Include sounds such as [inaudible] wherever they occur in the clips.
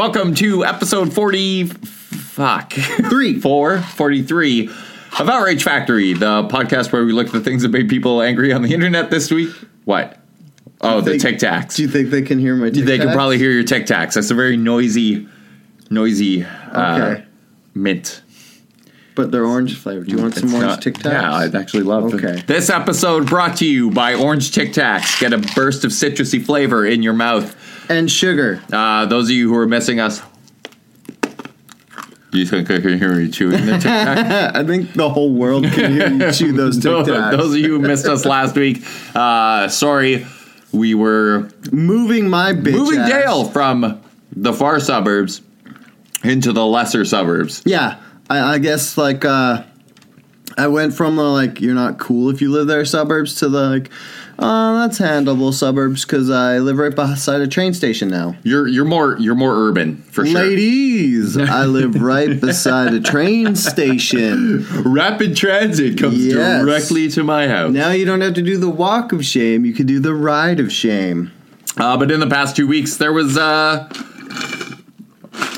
Internet. Hey, Internet. Welcome to episode 40. Fuck. Three. [laughs] 4, 43 of Outrage Factory, the podcast where we look at the things that made people angry on the Internet this week. What? Oh, the Tic Tacs. Do you think they can hear my tic They can probably hear your Tic Tacs. That's a very noisy, noisy uh, Okay. mint. But they're orange flavored. Do you want some It's orange not- Tic Tacs? Yeah, I'd actually love Okay. it. This episode brought to you by Orange Tic Tacs. Get a burst of citrusy flavor in your mouth. And sugar. Uh, those of you who are missing us, do you think I can hear you chewing the Tic Tac? [laughs] I think the whole world can hear you [laughs] chew those Tic those, Tacs. those of you who missed us last week, uh, sorry. We were Moving my bitch moving ass. Dale from the far suburbs into the lesser suburbs. Yeah, I, I guess like uh, I went from the like you're not cool if you live there suburbs to the like uh, that's handleable suburbs because I live right beside a train station now. You're you're more you're more urban for sure. Ladies, [laughs] I live right beside a train station. Rapid transit comes Yes. directly to my house. Now you don't have to do the walk of shame; you can do the ride of shame. Uh, but in the past two weeks, there was uh,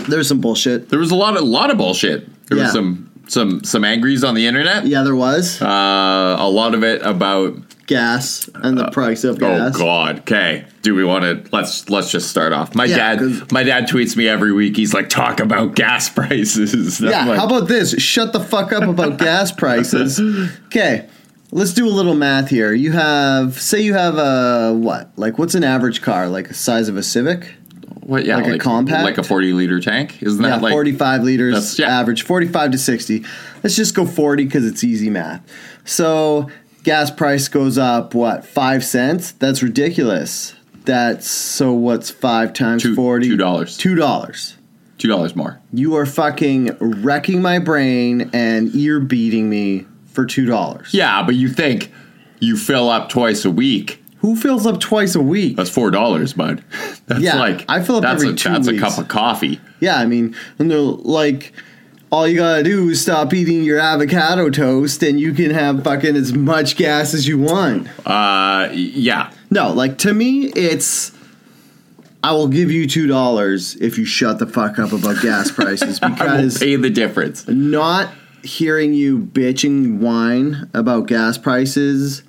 There's some bullshit. there was a lot of lot of bullshit. There Yeah. was some some some angries on the internet. Yeah, there was Uh, a lot of it about gas and the uh, price of oh, gas. oh god. Okay, do we want to let's let's just start off. My Yeah, dad 'cause- my dad tweets me every week. He's like, talk about [laughs] gas prices. And Yeah, I'm like, how about this? Shut the fuck up about gas [laughs] prices. Okay, let's do a little math here. You have, say, you have a what? Like, what's an average car? Like the size of a Civic? what? Yeah, like a compact? like a forty liter tank. Isn't Yeah, that like 45 liters That's- yeah. average, 45 to 60. Let's just go 40 because it's easy math. So, gas price goes up, what, five cents? That's ridiculous. That's so what's five times Two- 40? two dollars. Two dollars. two dollars more? You are fucking wrecking my brain and ear beating me for two dollars. Yeah, but you think you fill up twice a week. Who fills up twice a week? That's four dollars, bud. That's Yeah, like I fill up that's every a, two That's weeks. a cup of coffee. Yeah, I mean, and they're like, all you gotta do is stop eating your avocado toast, and you can have fucking as much gas as you want. Uh, yeah. No, like to me, it's. I will give you two dollars if you shut the fuck up about gas [laughs] prices because pay the difference. not hearing you bitching whine about gas prices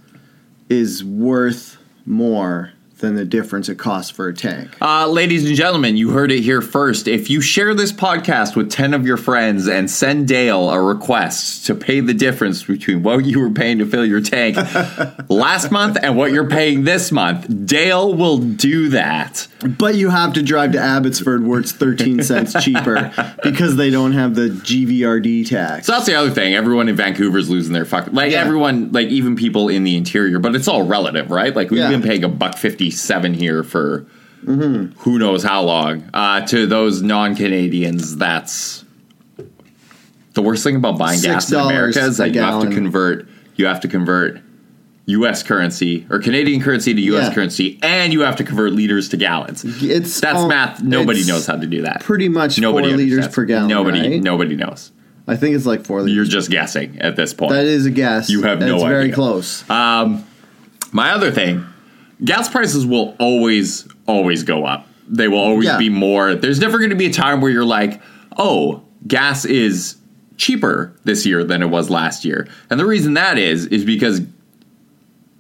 is worth more than the difference it costs for a tank. Uh, ladies and gentlemen, you heard it here first. If you share this podcast with 10 of your friends and send Dale a request to pay the difference between what you were paying to fill your tank [laughs] last month and what you're paying this month, Dale will do that. But you have to drive to Abbotsford where it's 13 cents [laughs] cheaper because they don't have the GVRD tax. So that's the other thing. Everyone in Vancouver's losing their fuck. Like Yeah. everyone, like even people in the interior, but it's all relative, right? Like we've Yeah. been paying a buck fifty-seven here for Mm-hmm. who knows how long. Uh, to those non-Canadians, that's the worst thing about buying gas in America is that you have to convert. You have to convert. U.S. currency or Canadian currency to U.S. Yeah. currency, and you have to convert liters to gallons. It's That's all- math. Nobody knows how to do that. Pretty much Nobody four liters per gallon. Nobody. right? Nobody knows. I think it's like four liters. You're just guessing at this point. that is a guess. You have no It's very idea. close. My other thing, gas prices will always, always go up. They will always Yeah. be more. There's never going to be a time where you're like, oh, gas is cheaper this year than it was last year. And the reason that is, is because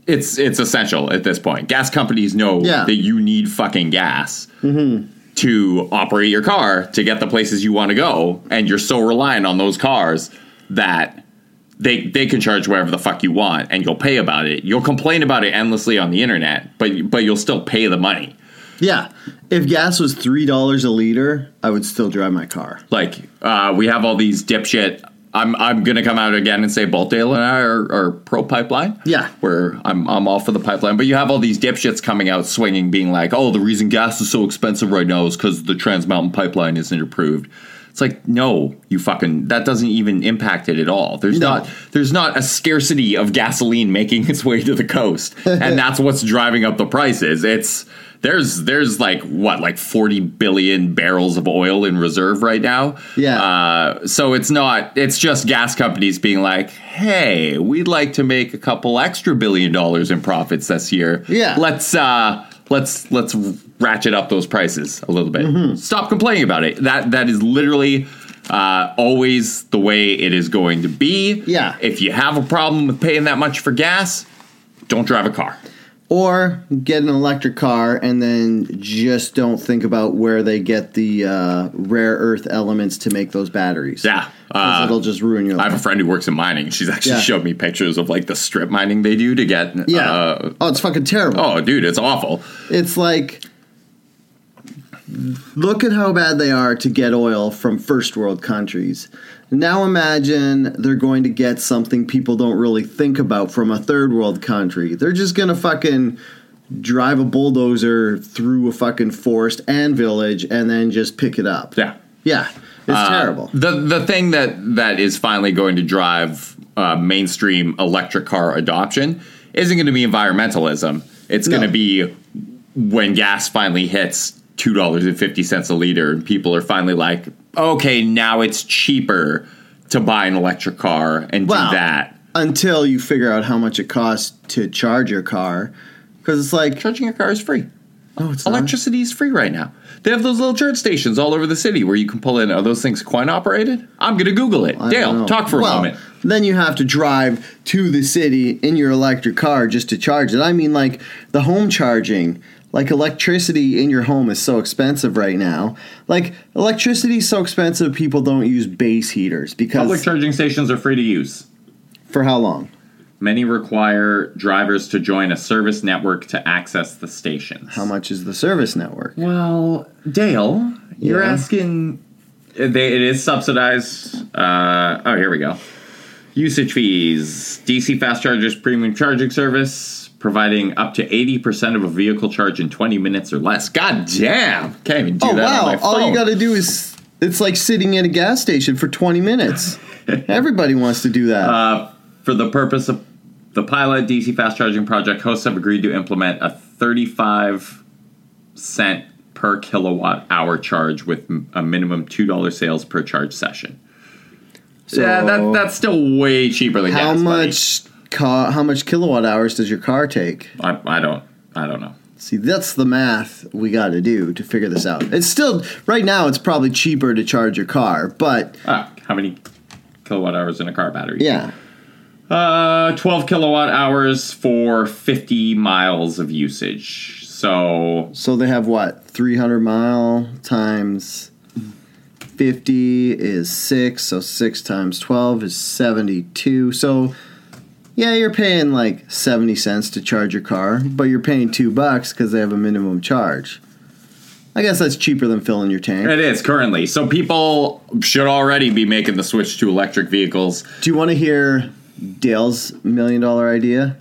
it's it's essential at this point. Gas companies know Yeah. that you need fucking gas mm-hmm. to operate your car to get the places you want to go, and you're so reliant on those cars that they they can charge whatever the fuck you want, and you'll pay about it. You'll complain about it endlessly on the internet, but but you'll still pay the money. Yeah. If gas was three dollars a liter, I would still drive my car. Like uh, we have all these dipshit. I'm I'm gonna come out again and say both Dale and I are, are pro pipeline. Yeah. where I'm I'm all for the pipeline, but you have all these dipshits coming out swinging, being like, "Oh, the reason gas is so expensive right now is because the Trans Mountain Pipeline isn't approved." It's like, no, you fucking that doesn't even impact it at all. There's No. not there's not a scarcity of gasoline making its way to the coast, [laughs] and that's what's driving up the prices. It's there's there's like what like 40 billion barrels of oil in reserve right now. Yeah. Uh, so it's not it's just gas companies being like, "Hey, we'd like to make a couple extra billion dollars in profits this year. Yeah. Let's uh let's let's ratchet up those prices a little bit. Mm-hmm. Stop complaining about it. That that is literally uh, always the way it is going to be. Yeah. If you have a problem with paying that much for gas, don't drive a car. Or get an electric car and then just don't think about where they get the uh, rare earth elements to make those batteries. Yeah. Uh, it'll just ruin your I have a friend who works in mining. She's actually Yeah. showed me pictures of like the strip mining they do to get. Yeah. Uh, oh, it's fucking terrible. oh, dude, it's awful. It's like look at how bad they are to get oil from first world countries. Now imagine they're going to get something people don't really think about from a third world country. They're just going to fucking drive a bulldozer through a fucking forest and village and then just pick it up. Yeah. Yeah. It's Uh, terrible. The the thing that that is finally going to drive uh, mainstream electric car adoption isn't going to be environmentalism. It's going to be when gas finally hits two dollars and fifty cents a liter, and people are finally like, okay, now it's cheaper to buy an electric car and Wow. do that. Until you figure out how much it costs to charge your car. Because it's like, Charging your car is free. oh, it's not. Electricity is free right now. They have those little charge stations all over the city where you can pull in. Are those things coin operated? I'm going to Google it. I Dale, talk for a Well, moment. Then you have to drive to the city in your electric car just to charge it. I mean, like the home charging, like electricity in your home is so expensive right now. Like electricity is so expensive, people don't use base heaters because Public charging stations are free to use. for how long? Many require drivers to join a service network to access the stations. How much is the service network? Well, Dale, you're Yeah. asking. They, it is subsidized. Uh, oh, here we go. Usage fees. DC Fast Chargers Premium Charging Service, providing up to 80% of a vehicle charge in 20 minutes or less. God damn! Can't even do Oh that on wow! All you got to do is it's like sitting at a gas station for 20 minutes. [laughs] Everybody wants to do that. Uh, for the purpose of the pilot DC fast charging project, hosts have agreed to implement a 35 cent per kilowatt hour charge with a minimum $2 sales per charge session. yeah, that, that's still way cheaper than how gas. buddy. much ca- how much kilowatt hours does your car take? I, I don't. I don't know. See, that's the math we got to do to figure this out. It's still right now. It's probably cheaper to charge your car, but Ah, how many kilowatt hours in a car battery? yeah, Uh, 12 kilowatt hours for 50 miles of usage. So so they have what 300 mile times 50 is six, so six times 12 is 72. So yeah, you're paying like 70 cents to charge your car, but you're paying two bucks because they have a minimum charge. I guess that's cheaper than filling your tank. It is currently. So people should already be making the switch to electric vehicles. Do you want to hear Dale's million dollar idea?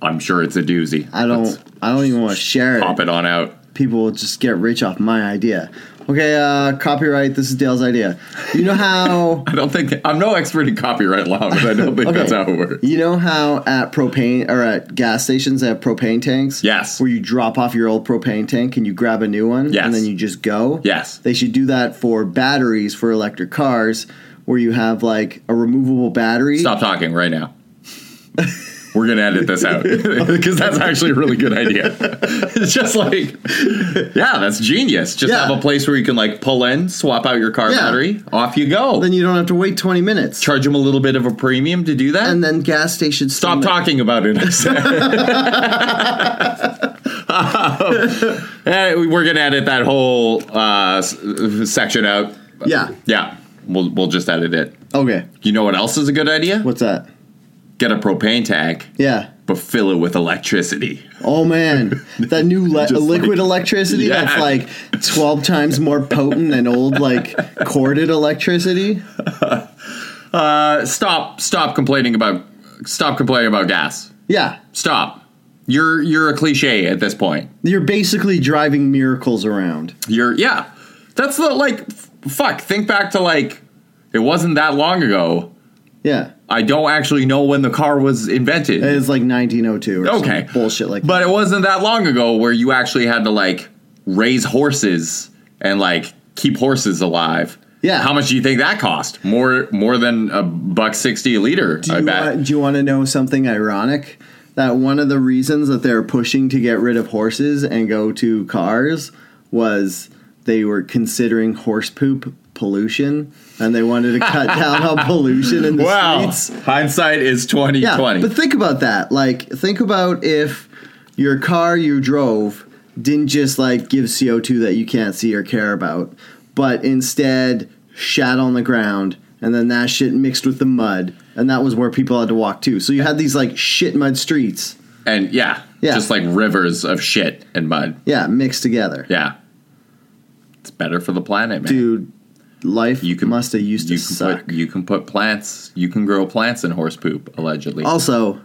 I'm sure it's a doozy. I don't. Let's I don't even want to share it. pop it. it on out. People will just get rich off my idea. Okay, uh, copyright. This is Dale's idea. You know how? [laughs] I don't think I'm no expert in copyright law, but I don't think Okay. that's how it works. You know how at propane or at gas stations they have propane tanks? Yes. Where you drop off your old propane tank and you grab a new one Yes. and then you just go? Yes. They should do that for batteries for electric cars where you have like a removable battery. Stop talking right now. [laughs] We're gonna edit this out [laughs] because that's actually a really good idea. It's just like, yeah, that's genius. Just Yeah. have a place where you can like pull in, swap out your car Yeah. battery, off you go. Then you don't have to wait 20 minutes. Charge them a little bit of a premium to do that. And then gas stations Stop still- talking about it. [laughs] [laughs] Eh, we're gonna edit that whole uh, s- section out. Yeah. Yeah, we'll we'll just edit it. Okay. You know what else is a good idea? What's that? Get a propane tank, Yeah. but fill it with electricity. Oh man, [laughs] that new le- liquid like- electricity Yeah. that's like twelve times more potent than old like corded electricity. [laughs] Uh, stop stop complaining about stop complaining about gas. Yeah, Stop. You're you're a cliche at this point. you're basically driving miracles around. You're yeah. That's the like f- fuck. Think back to like it wasn't that long ago. Yeah, I don't actually know when the car was invented. it's like 1902 or okay, some bullshit like. But it wasn't that long ago where you actually had to like raise horses and like keep horses alive. Yeah. How much do you think that cost? More more than a buck sixty a liter. Do I you, bet. want, do you want to know something ironic? that one of the reasons that they're pushing to get rid of horses and go to cars was they were considering horse poop pollution and they wanted to cut down on [laughs] pollution in the Wow. streets. Hindsight is twenty Yeah, but think about that. Like, think about if your car you drove didn't just like give CO2 that you can't see or care about, but instead shat on the ground and then that shit mixed with the mud and that was where people had to walk too. So you had these like shit mud streets. and yeah, Yeah. just like rivers of shit and mud. Yeah, mixed together. Yeah, it's better for the planet, man. Dude, life you can must have used to can suck. Put, you can put plants. You can grow plants in horse poop, allegedly. Also,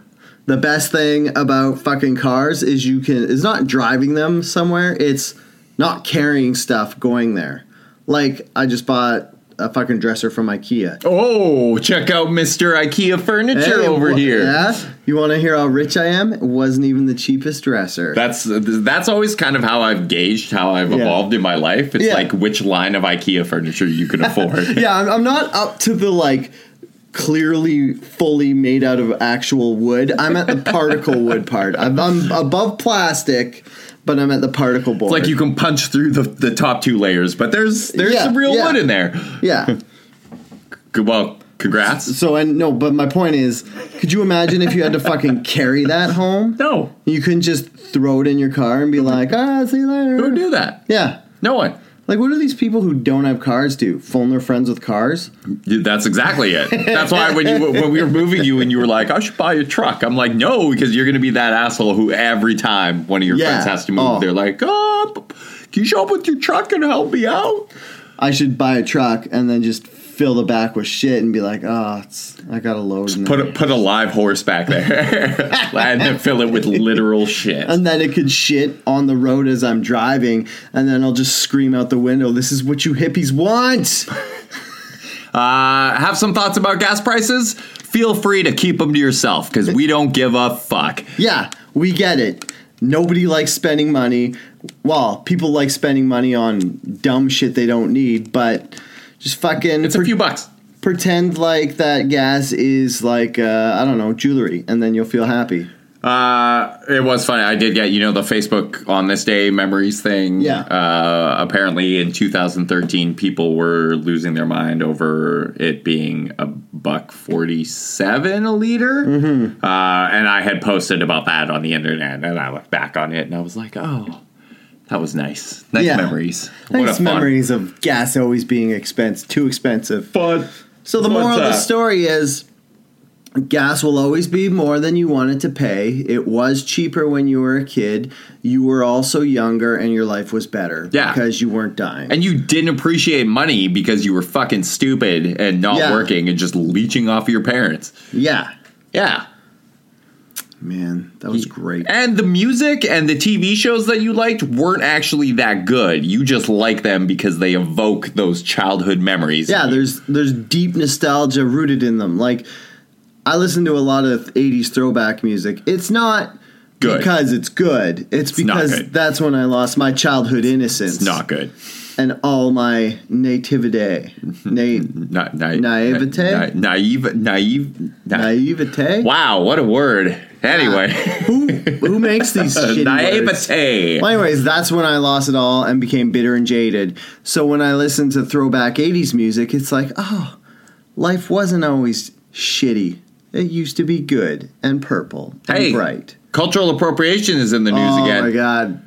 the best thing about fucking cars is you can it's not driving them somewhere, it's not carrying stuff going there. Like I just bought a fucking dresser from IKEA. oh, check out Mister IKEA furniture Hey, over wha- here. Yeah? You want to hear how rich I am? It wasn't even the cheapest dresser. That's that's always kind of how I've gauged how I've Yeah. evolved in my life. It's Yeah. like which line of IKEA furniture you can afford. [laughs] yeah, I'm, I'm not up to the like clearly fully made out of actual wood. I'm at the particle wood part. I'm, I'm above plastic, but I'm at the particle board. It's like you can punch through the, the top two layers, but there's there's Yeah, some real yeah. wood in there. yeah. [laughs] Good, well, congrats. So and no, but my point is, could you imagine if you had to fucking carry that home? No, You couldn't just throw it in your car and be like, ah, see you later. who would do that? Yeah. No one. Like, what do these people who don't have cars do? Phone their friends with cars? That's exactly it. That's why when you when we were moving you and you were like, I should buy a truck. I'm like, no, because you're going to be that asshole who every time one of your Yeah. friends has to move, Oh. they're like, oh, can you show up with your truck and help me out? I should buy a truck and then just fill the back with shit and be like, oh, it's, I got to load. in Put a, put a live horse back there [laughs] and then fill it with literal shit. and then it could shit on the road as I'm driving, and then I'll just scream out the window, "This is what you hippies want!" [laughs] Uh, have some thoughts about gas prices? Feel free to keep them to yourself because we don't give a fuck. Yeah, we get it. Nobody likes spending money. Well, people like spending money on dumb shit they don't need, but just fucking It's a few bucks. pretend like that gas is like uh, I don't know jewelry, and then you'll feel happy. Uh, it was funny. I did get you know the Facebook on this day memories thing. Yeah. Uh, apparently in 2013, people were losing their mind over it being a buck 47 a liter. Mm-hmm. Uh, and I had posted about that on the internet, and I looked back on it, and I was like, oh, that was nice. Nice Yeah. memories. Nice fun- memories of gas always being expensive, too expensive. Fun. So the moral of the story is gas will always be more than you wanted to pay. It was cheaper when you were a kid. You were also younger and your life was better Yeah. because you weren't dying. And you didn't appreciate money because you were fucking stupid and not Yeah. working and just leeching off your parents. yeah. Yeah. Man, that was great. And the music and the TV shows that you liked weren't actually that good. You just like them because they evoke those childhood memories. Yeah, there's there's deep nostalgia rooted in them. Like I listen to a lot of 80s throwback music. It's not Good. because it's good. It's, not because good. that's when I lost my childhood innocence. It's not good. And all my nativity. [laughs] Na- Na- na- Naivete? Na- naive. Naive. Na- naivete? wow, what a word. Anyway. Ah, who who makes these [laughs] shitty words? Naivete. Well, anyways, that's when I lost it all and became bitter and jaded. So when I listen to throwback 80s music, it's like, oh, life wasn't always shitty. It used to be good and purple Hey. and bright. Cultural appropriation is in the news oh again. Oh, my god.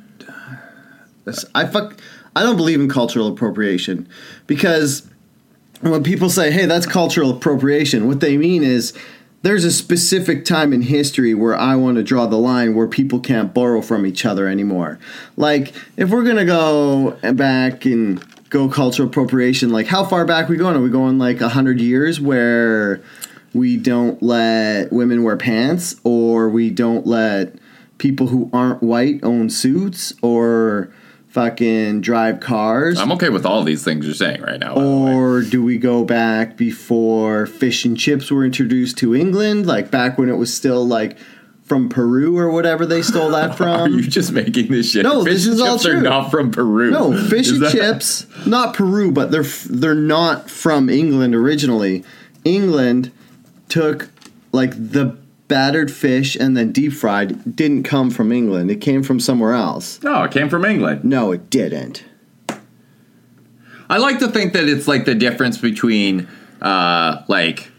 I fuck I don't believe in cultural appropriation because when people say, "Hey, that's cultural appropriation," what they mean is there's a specific time in history where I want to draw the line where people can't borrow from each other anymore. Like if we're going to go back and go cultural appropriation, like how far back are we going? Are we going like 100 years where we don't let women wear pants or we don't let people who aren't white own suits or fucking drive cars I'm okay with all these things you're saying right now. by the way. or do we go back before fish and chips were introduced to England like back when it was still like from Peru or whatever they stole that [laughs] from? Are you just making this shit? No, Fish this and is all chips are true. not from Peru. No, [laughs] fish Is and that- chips, not Peru, but they're they're not from England originally. England took like the battered fish and then deep fried didn't come from England. It came from somewhere else. No, it came from England. No, it didn't. I like to think that it's like the difference between uh, like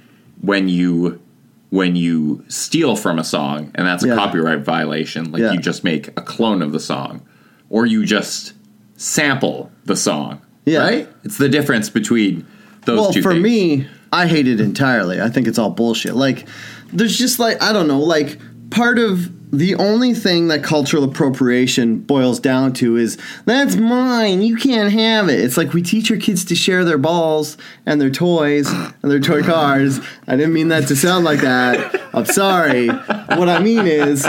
when you when you steal from a song and that's a Yeah. copyright violation, like Yeah. you just make a clone of the song, or you just sample the song. Yeah. Right? It's the difference between those well, two for things. me, I hate it entirely. I think it's all bullshit. Like, there's just like I don't know. Like, part of the only thing that cultural appropriation boils down to is that's mine. You can't have it. It's like we teach our kids to share their balls and their toys and their toy cars. I didn't mean that to sound like that. I'm sorry. What I mean is,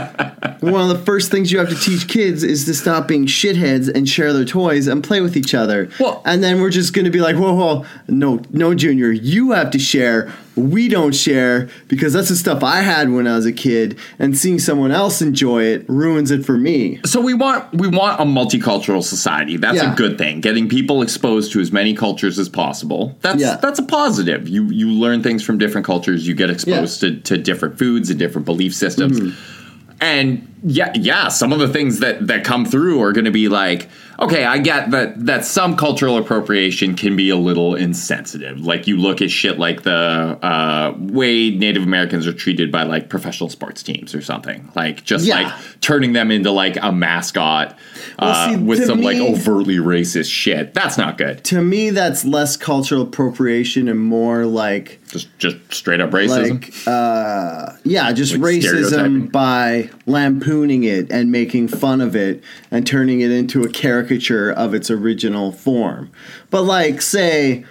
one of the first things you have to teach kids is to stop being shitheads and share their toys and play with each other. Well- and then we're just going to be like, whoa, whoa, no, no, Junior, you have to share. We don't share because that's the stuff I had when I was a kid, and seeing someone else enjoy it ruins it for me. So we want we want a multicultural society. That's Yeah. a good thing. Getting people exposed to as many cultures as possible. That's Yeah. that's a positive. You you learn things from different cultures. You get exposed to, to different foods and different belief systems. Mm-hmm. And yeah, yeah, some of the things that that come through are going to be like, okay, I get that that some cultural appropriation can be a little insensitive. Like you look at shit like the uh, way Native Americans are treated by like professional sports teams or something. Like just Yeah. like turning them into like a mascot uh, see, with some like overtly racist shit. That's not good. To me, that's less cultural appropriation and more like Just just straight up racism. like uh yeah just Like racism by lampooning it and making fun of it and turning it into a caricature of its original form but like say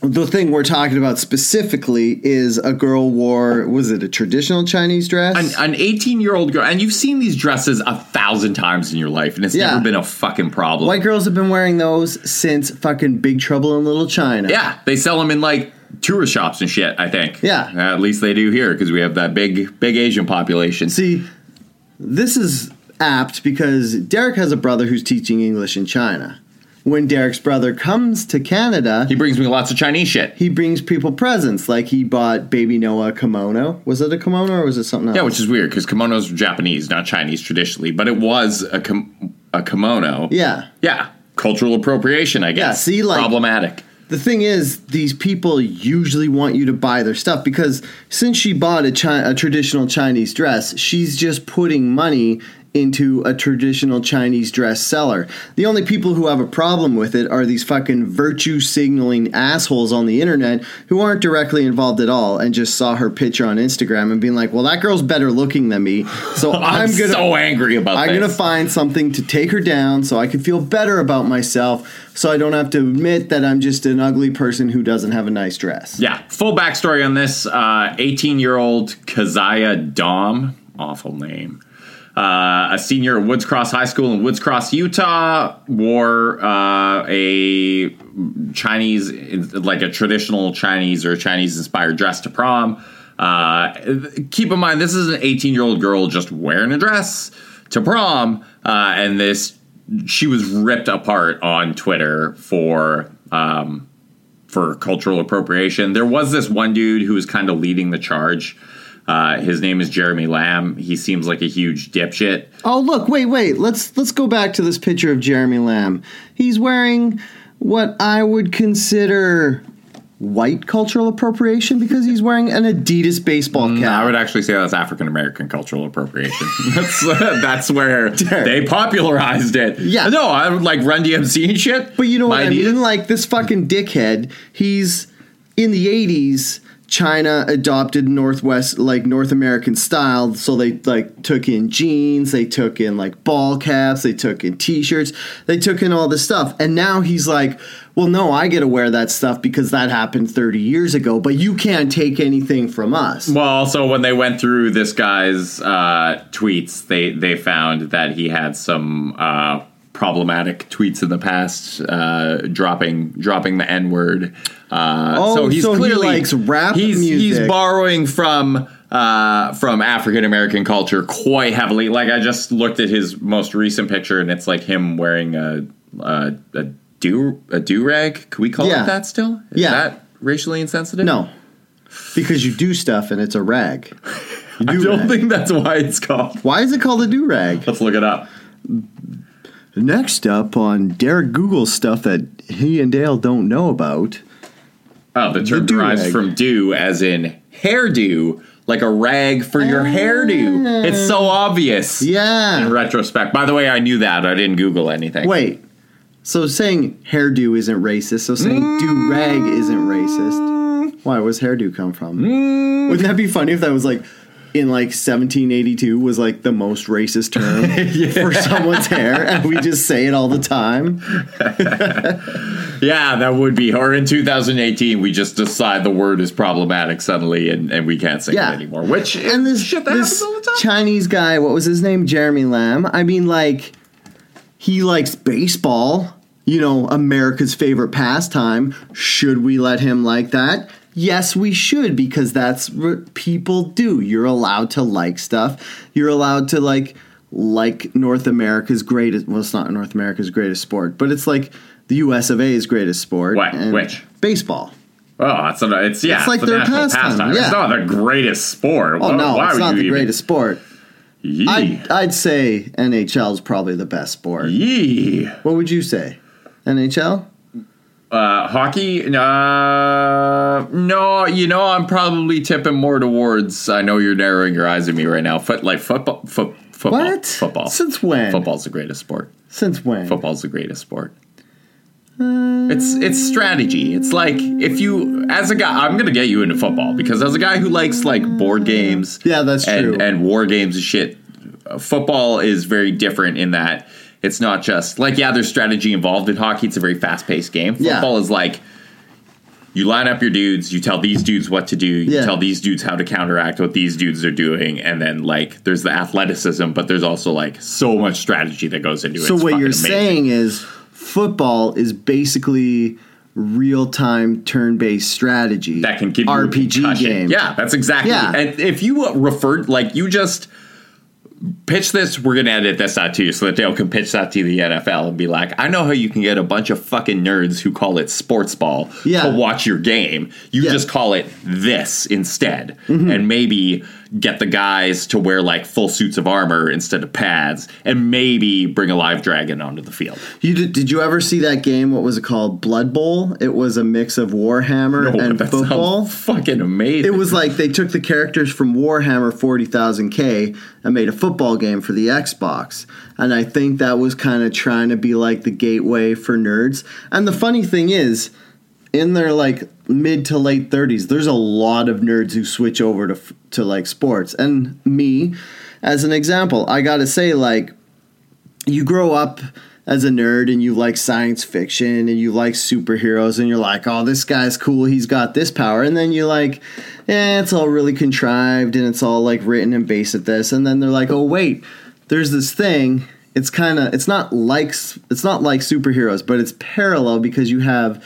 the thing we're talking about specifically is a girl wore was it a traditional chinese dress an, an 18 year old girl, and you've seen these dresses a thousand times in your life, and it's Yeah. never been a fucking problem. white girls have been wearing those since fucking big trouble in little china Yeah, they sell them in like tourist shops and shit. I think. Yeah. at least they do here because we have that big, big Asian population. See, this is apt because Derek has a brother who's teaching English in China. When Derek's brother comes to Canada, he brings me lots of Chinese shit. he brings people presents. Like he bought baby Noah a kimono. Was it a kimono or was it something else? Yeah, which is weird because kimonos are Japanese, not Chinese traditionally, but it was a kim- a kimono. yeah. yeah, cultural appropriation. I guess. see, like- problematic. The thing is, these people usually want you to buy their stuff because since she bought a, chi- a traditional Chinese dress, she's just putting money into a traditional Chinese dress seller. The only people who have a problem with it are these fucking virtue signaling assholes on the internet who aren't directly involved at all and just saw her picture on Instagram and being like, "Well, that girl's better looking than me, so [laughs] I'm, I'm, gonna so angry about that. I'm this. gonna find something to take her down so I can feel better about myself, so I don't have to admit that I'm just an ugly person who doesn't have a nice dress. Yeah, full backstory on this uh, 18 year old Keziah Daum, awful name. Uh, a senior at Woods Cross High School in Woods Cross, Utah, wore uh, a Chinese, like a traditional Chinese or Chinese inspired dress to prom. Uh, keep in mind, this is an 18 year old girl just wearing a dress to prom, uh, and this she was ripped apart on Twitter for um, for cultural appropriation. There was this one dude who was kind of leading the charge. Uh, his name is Jeremy Lam. He seems like a huge dipshit. Oh look, wait, wait. Let's let's go back to this picture of Jeremy Lam. He's wearing what I would consider white cultural appropriation because he's wearing an Adidas baseball cap. I would actually say that's African American cultural appropriation. [laughs] that's that's where [laughs] they popularized it. Yeah. no, I would like Run DMC and shit. But you know what My I mean? Like this fucking dickhead. He's in the '80s. China adopted Northwest, like North American style, so they like took in jeans, they took in like ball caps, they took in t-shirts, they took in all this stuff, and now he's like, "Well, no, I get to wear that stuff because that happened 30 years ago, but you can't take anything from us." Well, also when they went through this guy's uh, tweets, they they found that he had some uh, problematic tweets in the past, uh, dropping dropping the N word. Uh, Oh, so he's so he clearly likes rap he's, He's borrowing from. Uh, from African American culture quite heavily. Like I just looked at his most recent picture, and it's like him wearing a a, a do a do rag. Can we call Yeah. it that still? Is Yeah. that racially insensitive? No, because you do stuff and it's a rag. [laughs] I Do don't rag. think that's why it's called. Why is it called a do rag? Let's look it up. Next up on Derek Google stuff that he and Dale don't know about. Oh, the term do-rag. derives from do as in hairdo, like a rag for your hairdo. Ah. It's so obvious. Yeah. In retrospect. By the way, I knew that. I didn't Google anything. Wait. So saying hairdo isn't racist. So saying do mm. rag isn't racist. Why? Where's hairdo come from? Mm. Wouldn't that be funny if that was like in like 1782 was like the most racist term [laughs] for someone's hair, and we just say it all the time? [laughs] Yeah, that would be. Or in 2018, we just decide the word is problematic suddenly and, and we can't say Yeah. it anymore. Which And this, shit that this happens all the time. Chinese guy, what was his name? Jeremy Lam. I mean, like, he likes baseball. You know, America's favorite pastime. Should we let him like that? Yes, we should because that's what people do. You're allowed to like stuff. You're allowed to like like North America's greatest. Well, it's not North America's greatest sport, but it's like the U.S. of A's greatest sport. What? and Which? baseball. Oh, it's, a, it's yeah, It's like a their national pastime, yeah. It's not the greatest sport. Oh Why- no, it's not the even- greatest sport. Yee. I'd, I'd say NHL is probably the best sport. Yee. What would you say? NHL? Uh, hockey? Uh, no, you know, I'm probably tipping more towards. I know you're narrowing your eyes at me right now. Foot like football. Foot, football. What? Football. Since when? Football's the greatest sport. Since when? Football's the greatest sport. It's it's strategy. It's like if you as a guy, I'm gonna get you into football because as a guy who likes like board games, Yeah, that's and, true. and war games and shit. Football is very different in that it's not just like yeah, there's strategy involved in hockey. It's a very fast paced game. Yeah. Football is like you line up your dudes, you tell these dudes what to do, you Yeah. tell these dudes how to counteract what these dudes are doing, and then like there's the athleticism, but there's also like so much strategy that goes into it. so It's what you're amazing. saying is football is basically real-time turn-based strategy that can give RPG game. Yeah, that's exactly. Yeah. And if you referred, like you just pitch this, we're gonna edit this out to you so that Dale can pitch that to the NFL and be like, I know how you can get a bunch of fucking nerds who call it sports ball Yeah. to watch your game. You Yeah. Mm-hmm. just call it this instead, and maybe get the guys to wear like full suits of armor instead of pads, and maybe bring a live dragon onto the field. You did, did you ever see that game? What was it called? Blood Bowl. It was a mix of Warhammer Oh, and football. fucking amazing. It was like they took the characters from Warhammer 40,000K and made a football game for the Xbox. And I think that was kind of trying to be like the gateway for nerds. And the funny thing is, in their like mid to late 30s, there's a lot of nerds who switch over to f- to like sports. And me, as an example, I got to say like you grow up as a nerd and you like science fiction and you like superheroes and you're like, oh, this guy's cool. He's got this power. And then you're like, eh, it's all really contrived and it's all like written and based at this. And then they're like, oh, wait, there's this thing. It's kind of, it's not like, it's not like superheroes, but it's parallel because you have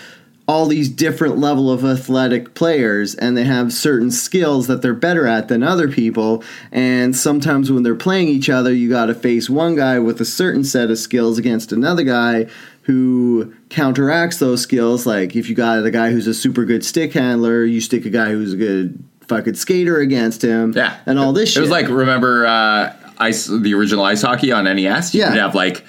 all these different level of athletic players and they have certain skills that they're better at than other people and sometimes when they're playing each other you got to face one guy with a certain set of skills against another guy who counteracts those skills like if you got a guy who's a super good stick handler you stick a guy who's a good fucking skater against him Yeah, and all this It shit was like remember uh, ice the original ice hockey on NES. You Yeah. would have like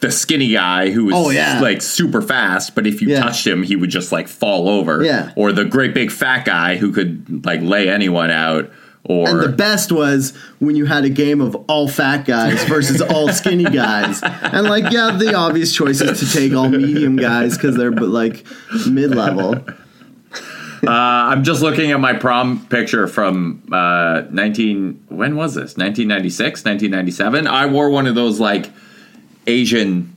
the skinny guy who was Oh, yeah. like super fast, but if you Yeah. touched him, he would just like fall over. Yeah. or the great big fat guy who could like lay anyone out. Or And the best was when you had a game of all fat guys versus all [laughs] skinny guys. And like, yeah, the obvious choice is to take all medium guys because they're but like mid level. [laughs] uh, I'm just looking at my prom picture from uh, 19. When was this? 1996, 1997. I wore one of those like Asian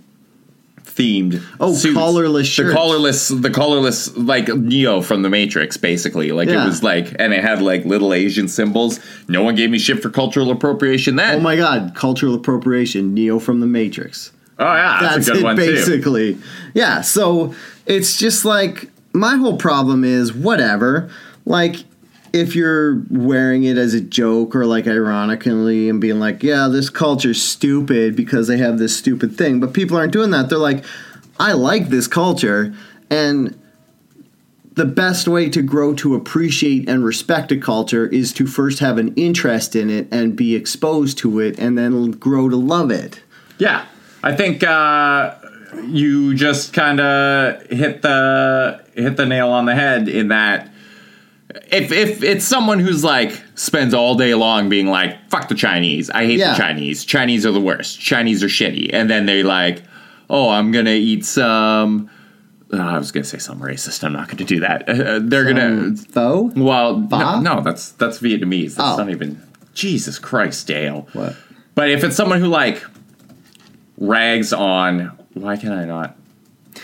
themed Oh, suits. collarless the shirts. collarless the collarless like neo from the matrix basically like Yeah. it was like and it had like little asian symbols no one gave me shit for cultural appropriation then Oh my god, cultural appropriation, Neo from the Matrix. oh yeah that's, That's a good it one too basically. Yeah, so it's just like my whole problem is whatever. Like if you're wearing it as a joke or like ironically and being like, yeah, this culture's stupid because they have this stupid thing, but people aren't doing that. They're like, I like this culture and the best way to grow to appreciate and respect a culture is to first have an interest in it and be exposed to it and then grow to love it. Yeah, I think uh, you just kind of hit the hit the nail on the head in that if if it's someone who's like spends all day long being like fuck the Chinese, I hate Yeah. the Chinese, Chinese are the worst, Chinese are shitty, and then they're like, oh, I'm gonna eat some. uh, I was gonna say some racist. I'm not gonna do that. Uh, they're gonna. Though? Well, no, no, that's that's Vietnamese. That's Oh. not even. Jesus Christ, Dale. What? But if it's someone who like rags on, why can I not?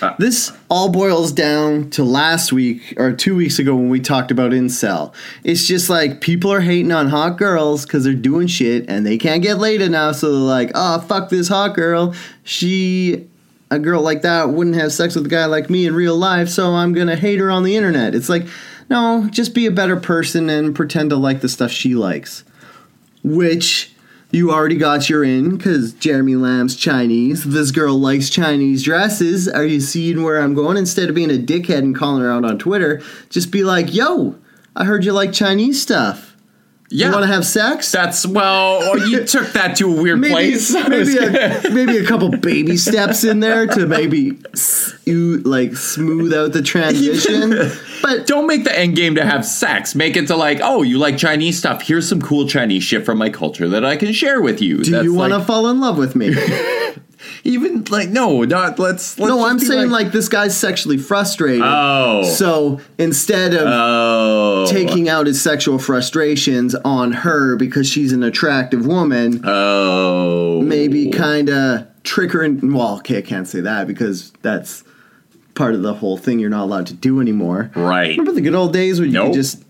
Uh. This all boils down to last week or two weeks ago when we talked about incel. It's just like people are hating on hot girls because they're doing shit and they can't get laid enough, so they're like, oh, fuck this hot girl. She, a girl like that, wouldn't have sex with a guy like me in real life, so I'm gonna hate her on the internet. It's like, no, just be a better person and pretend to like the stuff she likes. Which you already got your in because Jeremy Lam's Chinese. This girl likes Chinese dresses. Are you seeing where I'm going? Instead of being a dickhead and calling her out on Twitter, just be like, yo, I heard you like Chinese stuff. Yeah, You want to have sex? that's well. you [laughs] took that to a weird Maybe, place. maybe, a, [laughs] maybe a couple baby steps in there to maybe you like smooth out the transition. [laughs] But Don't make the end game to have sex. Make it to like, oh, you like Chinese stuff. Here's some cool Chinese shit from my culture that I can share with you. do you want to fall in love with me? Even like no, not let's. let's no, I'm saying like, this guy's sexually frustrated. oh, So instead of oh, taking out his sexual frustrations on her because she's an attractive woman, oh, maybe kind of trick her in. Well, okay, I can't say that because that's part of the whole thing you're not allowed to do anymore. right. Remember the good old days when you Nope. just.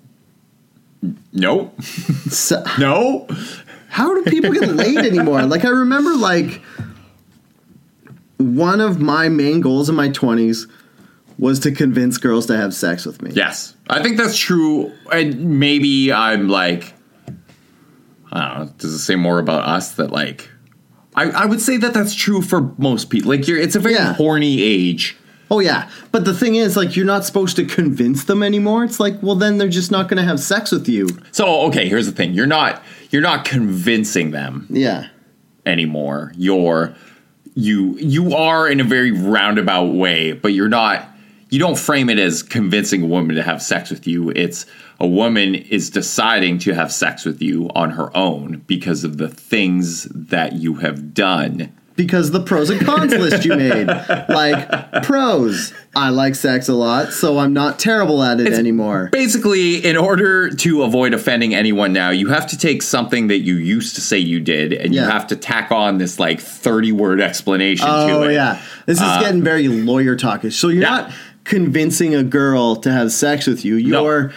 Nope. s- [laughs] No. How do people get laid anymore? Like, I remember, like, one of my main goals in my 20s was to convince girls to have sex with me. Yes, I think that's true. And maybe I'm like, I don't know. Does it say more about us that like? I, I would say that that's true for most people. Like, you're, it's a very Yeah. horny age. Oh yeah, but the thing is, like, you're not supposed to convince them anymore. It's like, well, then they're just not going to have sex with you. So okay, here's the thing: you're not you're not convincing them Yeah, anymore. You're you you are in a very roundabout way, but you're not. You don't frame it as convincing a woman to have sex with you. It's a woman is deciding to have sex with you on her own because of the things that you have done. because the pros and cons list you made, [laughs] like pros, I like sex a lot, so I'm not terrible at it anymore. Basically, in order to avoid offending anyone now, you have to take something that you used to say you did and you have to tack on this like 30 word explanation to Oh it. yeah, this is uh, getting very lawyer talkish. So you're yeah. not convincing a girl to have sex with you. You're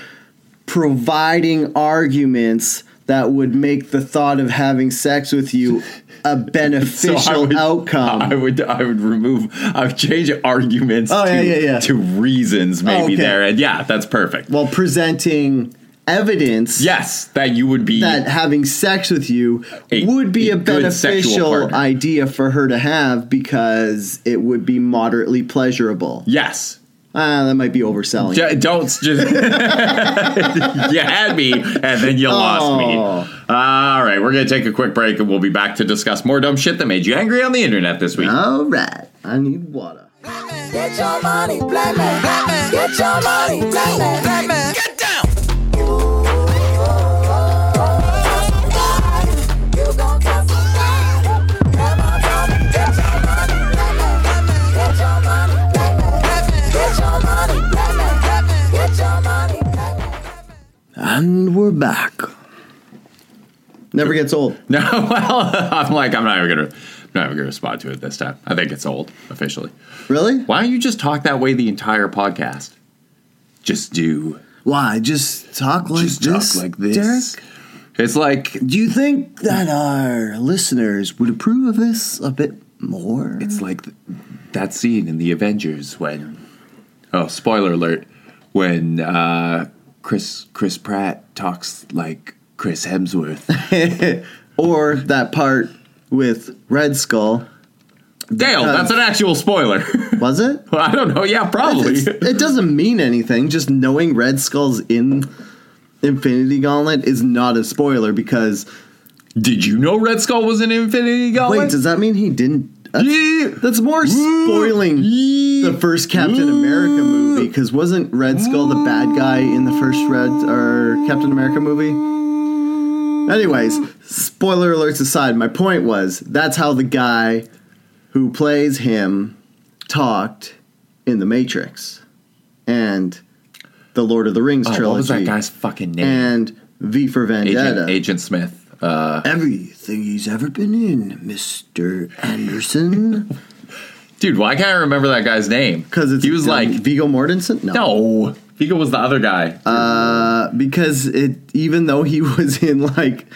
providing arguments that would make the thought of having sex with you a beneficial [laughs] So I would- outcome. I would I would remove I would change arguments Oh, to, yeah, yeah, yeah. to reasons oh, maybe okay. there and yeah that's perfect. while presenting evidence Yes, that you would be that having sex with you A- would be a a, beneficial idea for her to have because it would be moderately pleasurable. yes. Ah, that might be overselling. J- don't just [laughs] you had me and then you lost me. Oh. All right, we're gonna take a quick break and we'll be back to discuss more dumb shit that made you angry on the internet this week. All right, I need water. Get your money, black man. Get your money, black man. Black man. Get down. And we're back. Never gets old. [laughs] No, well, I'm like I'm not even gonna I'm not even gonna respond to it this time. I think it's old officially. Really? Why don't you just talk that way the entire podcast? Just do. Why? Just talk like just this, talk like this. Derek? It's like Do you think that our listeners would approve of this a bit more? it's like th- that scene in the Avengers when oh spoiler alert when uh, Chris Chris Pratt talks like Chris Hemsworth. [laughs] or that part with Red Skull Dale, Because- that's an actual spoiler. [laughs] Was it? Well, I don't know. Yeah, probably. It's- it doesn't mean anything. Just knowing Red Skull's in Infinity Gauntlet is not a spoiler because Did you know Red Skull was in Infinity Gauntlet? wait, does that mean he didn't? That's, Yeah. that's more spoiling the first Captain America movie because wasn't Red Skull the bad guy in the first Red or Captain America movie? Anyways, spoiler alerts aside, my point was that's how the guy who plays him talked in The Matrix and the Lord of the Rings Oh, trilogy what was that guy's fucking name? and V for Vendetta. Agent, Agent Smith. Uh, Everything he's ever been in, Mr. Anderson. dude, why can't I remember that guy's name? Because he was like Viggo Mortensen. No, no. Viggo was the other guy. Uh, because it even though he [laughs] was in like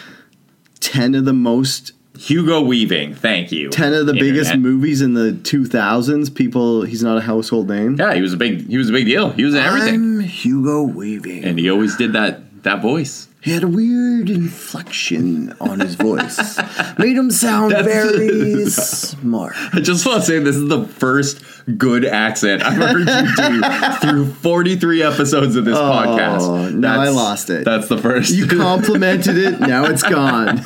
ten of the most Hugo Weaving. Thank you. ten of the biggest movies in the two thousands, people he's not a household name. Yeah, he was a big. He was a big deal. He was in everything, I'm Hugo Weaving. and he always did that that voice. He had a weird inflection on his voice, [laughs] made him sound That's- very [laughs] smart. I just want to say this is the first good accent I've heard you do through 43 episodes of this podcast. now I lost it. That's the first. You complimented it, now it's [laughs] gone.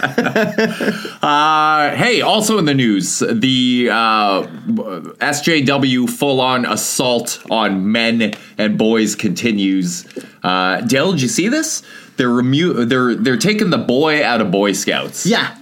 Uh, hey, also in the news, the uh, SJW full on assault on men and boys continues. Uh, Dale, did you see this? They're remu- they're they're taking the boy out of Boy Scouts. Yeah.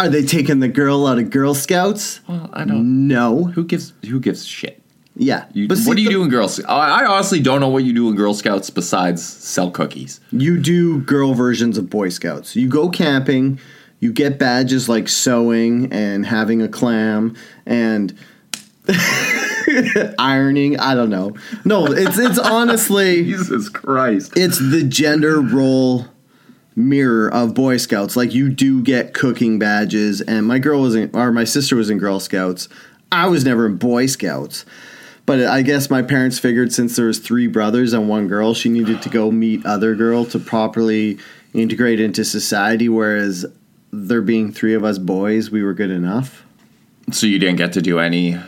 Are they taking the girl out of Girl Scouts? Well, I don't. No. Who gives who gives shit? Yeah. You, But see, what do you the- do in Girl Scouts? I I honestly don't know what you do in Girl Scouts besides sell cookies. You do girl versions of Boy Scouts. You go camping, you get badges like sewing and having a clam and [laughs] [laughs] ironing. I don't know. No, it's it's [laughs] honestly Jesus Christ! it's the gender role mirror of Boy Scouts. Like you do get cooking badges, and my girl was in, or my sister was in Girl Scouts. I was never in Boy Scouts, but I guess my parents figured since there was three brothers and one girl, she needed to go meet other girl to properly integrate into society. Whereas there being three of us boys, we were good enough. So you didn't get to do any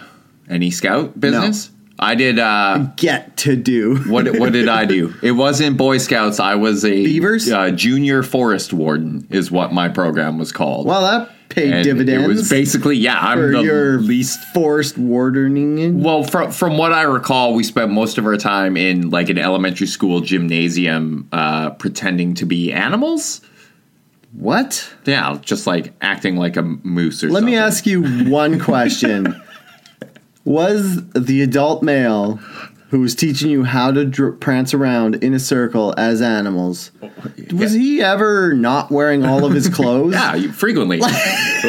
any scout business? I did. Uh, Get to do what what did I do? [laughs] It wasn't Boy Scouts. I was a Beavers? uh, junior forest warden. Is what my program was called. Well, that paid And dividends. It was basically yeah. I'm the your least forced wardening. Well, from from what I recall, we spent most of our time in like an elementary school gymnasium, uh, pretending to be animals. What? Yeah, just like acting like a moose or. Something. Let something. me ask you one question. [laughs] was the adult male who was teaching you how to dr- prance around in a circle as animals, was he ever not wearing all of his [laughs] clothes? Yeah, frequently. [laughs]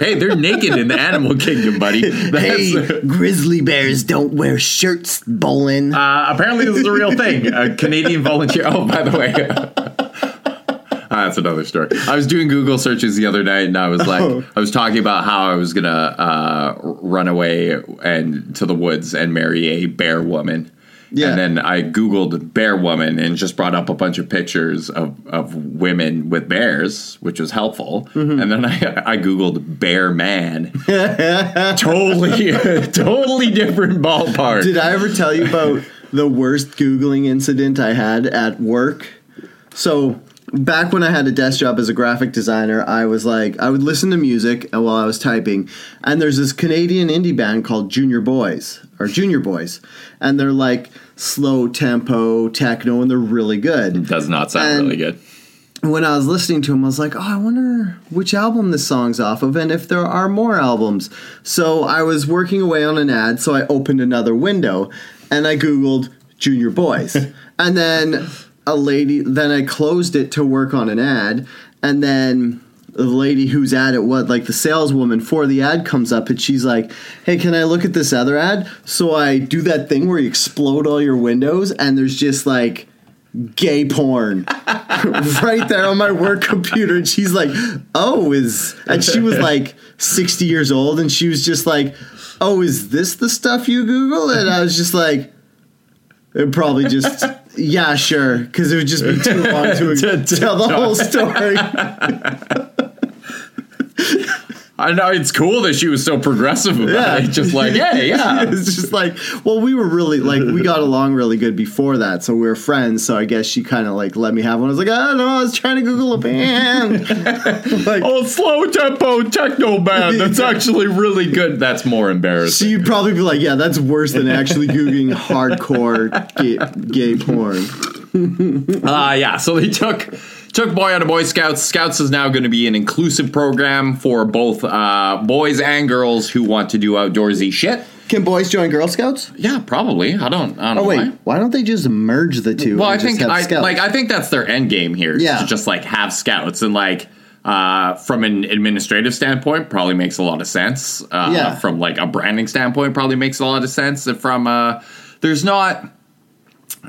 hey, they're naked in the animal kingdom, buddy. [laughs] That's, Hey, grizzly bears don't wear shirts, Boland. Uh, apparently, this is a real thing. A Canadian volunteer. Oh, by the way. [laughs] That's another story. I was doing Google searches the other night, and I was like, Oh. I was talking about how I was gonna uh, run away and to the woods and marry a bear woman. Yeah. And then I Googled bear woman and just brought up a bunch of pictures of, of women with bears, which was helpful. Mm-hmm. And then I, I Googled bear man. [laughs] totally, [laughs] totally different ballpark. Did I ever tell you about the worst Googling incident I had at work? So, back when I had a desk job as a graphic designer, I was like, I would listen to music while I was typing. And there's this Canadian indie band called Junior Boys, or Junior Boys. And they're like slow tempo, techno, and they're really good. It does not sound And- really good. when I was listening to them, I was like, oh, I wonder which album this song's off of and if there are more albums. So I was working away on an ad, so I opened another window and I Googled Junior Boys. [laughs] and then a lady, then I closed it to work on an ad, and then the lady whose ad it was, like the saleswoman for the ad, comes up and she's like, "Hey, can I look at this other ad?" So I do that thing where you explode all your windows, and there's just like gay porn [laughs] right there on my work computer and she's like oh is and she was like 60 years old and she was just like oh is this the stuff you google and i was just like it probably just yeah sure because it would just be too long to, [laughs] To- to tell the whole story [laughs] I know it's cool that she was so progressive about Yeah. it. Just like, yeah, [laughs] yeah. it's just like, well, we were really like we got along really good before that, so we were friends. So I guess she kind of like let me have one. I was like, I don't know, I was trying to Google a band. [laughs] like, Oh, slow tempo techno band. That's actually really good. That's more embarrassing. so you'd probably be like, yeah, that's worse than actually googling hardcore gay, gay porn. Uh, [laughs] yeah, so they took took Boy out of Boy Scouts. Scouts is now going to be an inclusive program for both uh, boys and girls who want to do outdoorsy shit. Can boys join Girl Scouts? Yeah, probably. I don't. I don't Oh know wait, why. why don't they just merge the two? Well, I think I Scouts? like. I think that's their end game here. Yeah. to just like have scouts and like. Uh, from an administrative standpoint, probably makes a lot of sense. Uh, Yeah. From like a branding standpoint, probably makes a lot of sense. And from uh, there's not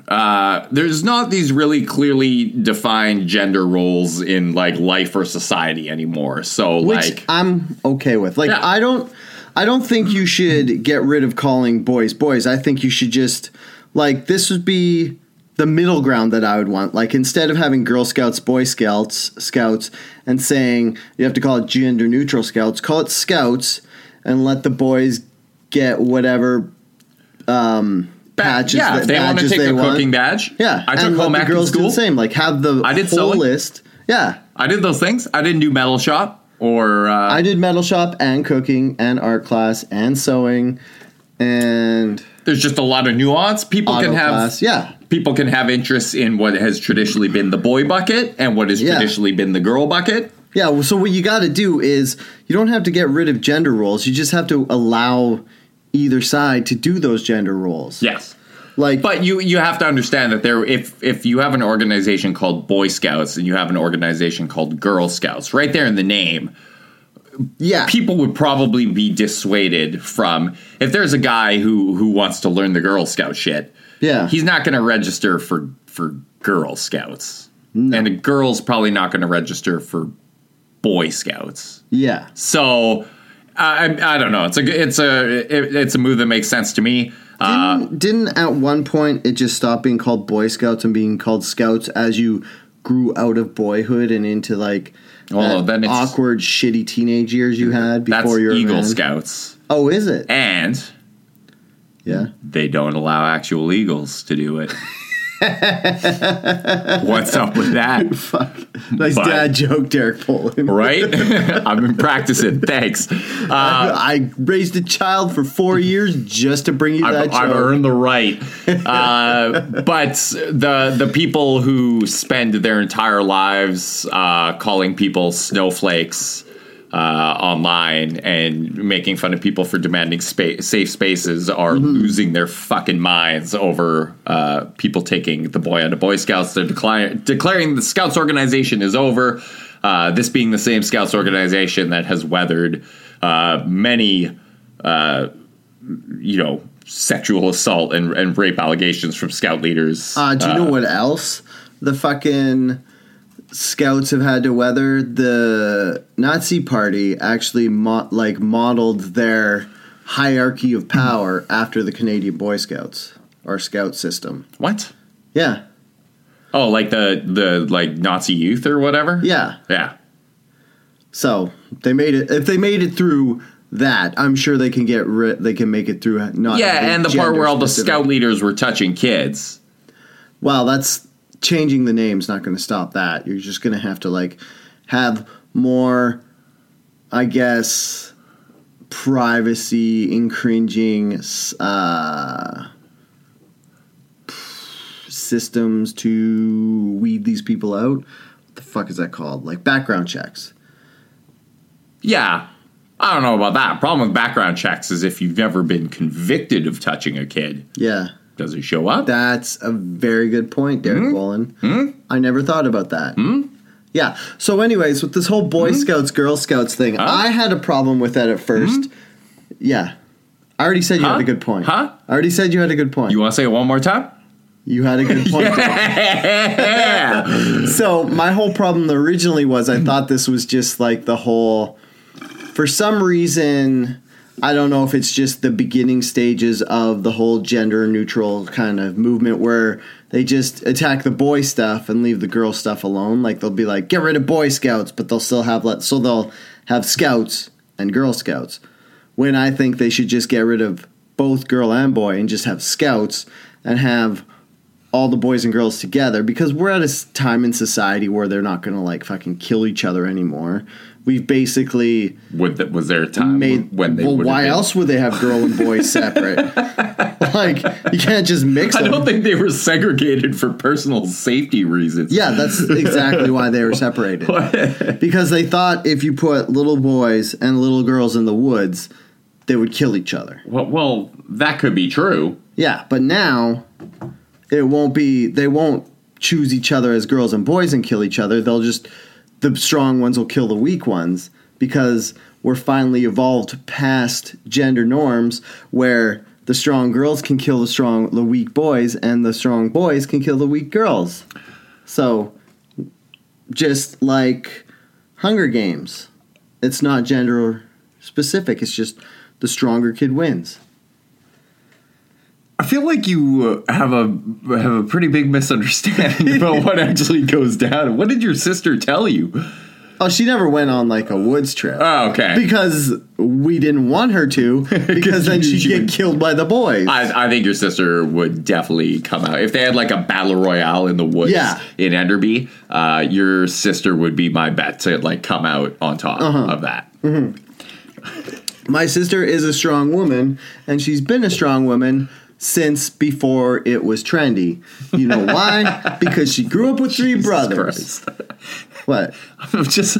uh, there's not these really clearly defined gender roles in like life or society anymore. So which like, I'm okay with. Like Yeah. I don't I don't think you should get rid of calling boys boys. I think you should just like this would be the middle ground that I would want. Like instead of having Girl Scouts, Boy Scouts, Scouts, and saying you have to call it gender neutral Scouts, call it Scouts, and let the boys get whatever um, patches. yeah, that, if they want to take they a want. cooking badge, Yeah, I took and home the ec in girls do school. the same. Like have the I did whole sewing. list. Yeah, I did those things. I didn't do metal shop or uh, I did metal shop and cooking and art class and sewing and there's just a lot of nuance. People can have class. Yeah, people can have interests in what has traditionally been the boy bucket and what has Yeah. traditionally been the girl bucket. yeah. So what you got to do is you don't have to get rid of gender roles. You just have to allow either side to do those gender roles. Yes. like But you you have to understand that there if if you have an organization called Boy Scouts and you have an organization called Girl Scouts, right there in the name, yeah, people would probably be dissuaded from if there's a guy who who wants to learn the Girl Scout shit. Yeah. he's not going to register for for Girl Scouts, and a girl's probably not going to register for Boy Scouts. yeah. So I I don't know. It's a it's a it, it's a move that makes sense to me. Uh, Didn't, didn't at one point it just stop being called Boy Scouts and being called Scouts as you grew out of boyhood and into like Well, that then awkward, shitty teenage years you had before you were a Eagle? Scouts, Oh, is it? and Yeah. they don't allow actual eagles to do it. [laughs] What's up with that? [laughs] Fuck. Nice But- dad joke, Derek Boland. Right? [laughs] I've been practicing. Thanks. Uh, I raised a child for four years just to bring you that I've, joke. I've earned the right. [laughs] Uh, but the the people who spend their entire lives uh, calling people snowflakes uh, online and making fun of people for demanding spa- safe spaces are losing their fucking minds over uh, people taking the boy out of Boy Scouts. They're declare- declaring the Scouts organization is over. Uh, this being the same Scouts organization that has weathered uh, many uh, you know, sexual assault and, and rape allegations from scout leaders. Uh, do you know what else the fucking scouts have had to weather? The Nazi Party actually mo- like modeled their hierarchy of power after the Canadian Boy Scouts or Scout system. What? Yeah, Oh, like the the like Nazi youth or whatever. yeah. yeah. So they made it. If they made it through that, I'm sure they can get rid. They can make it through. Not Yeah, and the part where all the scout leaders were touching kids. Well, that's changing the name's not going to stop that. You're just going to have to like have more, I guess, privacy infringing uh, systems to weed these people out. What the fuck is that called? Like background checks. Yeah. I don't know about that. Problem with background checks is if you've never been convicted of touching a kid, Yeah, does it show up? that's a very good point, Derek Hmm? Boland. I never thought about that. Yeah. So, anyways, with this whole Boy Scouts, Girl Scouts thing, Hmm? Huh? Hmm? I had a problem with that at 1st Yeah. I already said you Huh? had a good point. Huh? I already said you had a good point. you You, want to say it one more time? You had a good [laughs] point. Yeah. so, my whole problem originally was I thought this was just like the whole. For some reason, I don't know if it's just the beginning stages of the whole gender neutral kind of movement where they just attack the boy stuff and leave the girl stuff alone. Like they'll be like, get rid of Boy Scouts, but they'll still have let so they'll have Scouts and Girl Scouts. When I think they should just get rid of both girl and boy and just have scouts and have all the boys and girls together because we're at a time in society where they're not going to like fucking kill each other anymore. We've basically Would that was there a time made when they well. Why been- else would they have girl and boy separate? [laughs] like you can't just mix them. I don't think they were segregated for personal safety reasons. yeah, that's exactly why they were separated. [laughs] because they thought if you put little boys and little girls in the woods, they would kill each other. Well, well, that could be true. Yeah, but now it won't be. They won't choose each other as girls and boys and kill each other. They'll just the strong ones will kill the weak ones because we're finally evolved past gender norms where the strong girls can kill the strong the weak boys and the strong boys can kill the weak girls. So just like Hunger Games, it's not gender specific. It's just the stronger kid wins. I feel like you uh, have a have a pretty big misunderstanding [laughs] about what actually goes down. What did your sister tell you? Oh, she never went on like a woods trip. Oh, okay. Because we didn't want her to, [laughs] because then [laughs] she'd she get killed by the boys. I, I think your sister would definitely come out if they had like a battle royale in the woods Yeah. in Enderby. Uh, your sister would be my bet to like come out on top Uh-huh. of that. My sister is a strong woman, and she's been a strong woman since before it was trendy. You know why? [laughs] because she grew up with three Jesus brothers. What? I'm just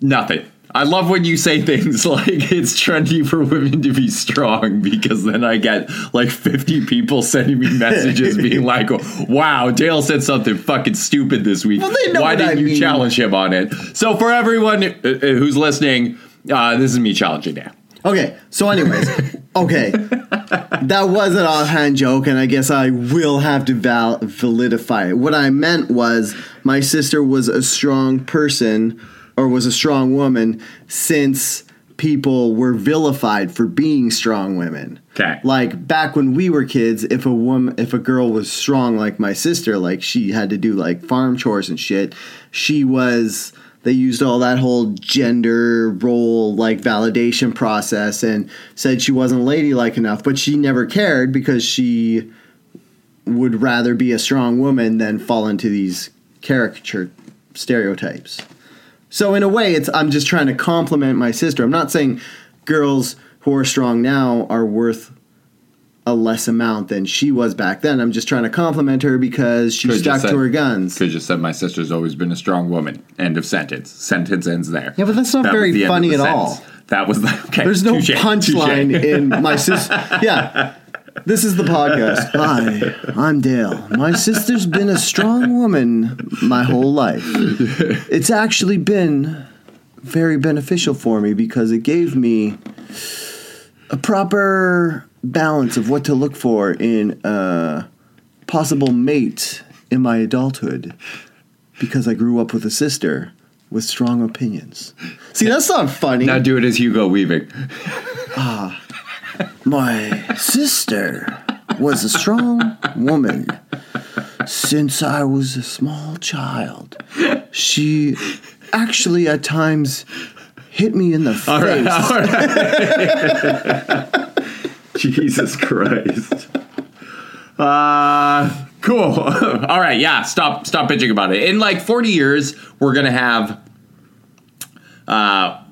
nothing. I love when you say things [laughs] like it's trendy for women to be strong because then I get like 50 people sending me messages being like, wow, Dale said something fucking stupid this week. Well, they know Why didn't I you mean. challenge him on it? So, for everyone uh, uh, who's listening, uh, this is me challenging Dale. Okay, so anyways, okay, that was an offhand joke, and I guess I will have to val- validify it. What I meant was my sister was a strong person, or was a strong woman, since people were vilified for being strong women. 'Kay. Like back when we were kids, if a woman, if a girl was strong like my sister, like she had to do like farm chores and shit, she was. They used all that whole gender role like validation process and said she wasn't ladylike enough, but she never cared because she would rather be a strong woman than fall into these caricature stereotypes. So in a way, it's I'm just trying to compliment my sister. I'm not saying girls who are strong now are worth a less amount than she was back then. I'm just trying to compliment her because she Could've stuck just to her guns. Could just said my sister's always been a strong woman. End of sentence. Sentence ends there. Yeah, but that's not That very the end of funny the at all. That was the okay. There's no touche, punchline touche. in my sister. Yeah. This is the podcast. Hi, I'm Dale. My sister's been a strong woman my whole life. It's actually been very beneficial for me because it gave me a proper balance of what to look for in a possible mate in my adulthood because I grew up with a sister with strong opinions. See, that's not funny. Now do it as Hugo Weaving. Ah, My sister was a strong woman since I was a small child. She actually at times hit me in the face. All right. All right. [laughs] [laughs] Jesus Christ. Uh cool. [laughs] All right, yeah, stop stop bitching about it. In like 40 years, we're going to have uh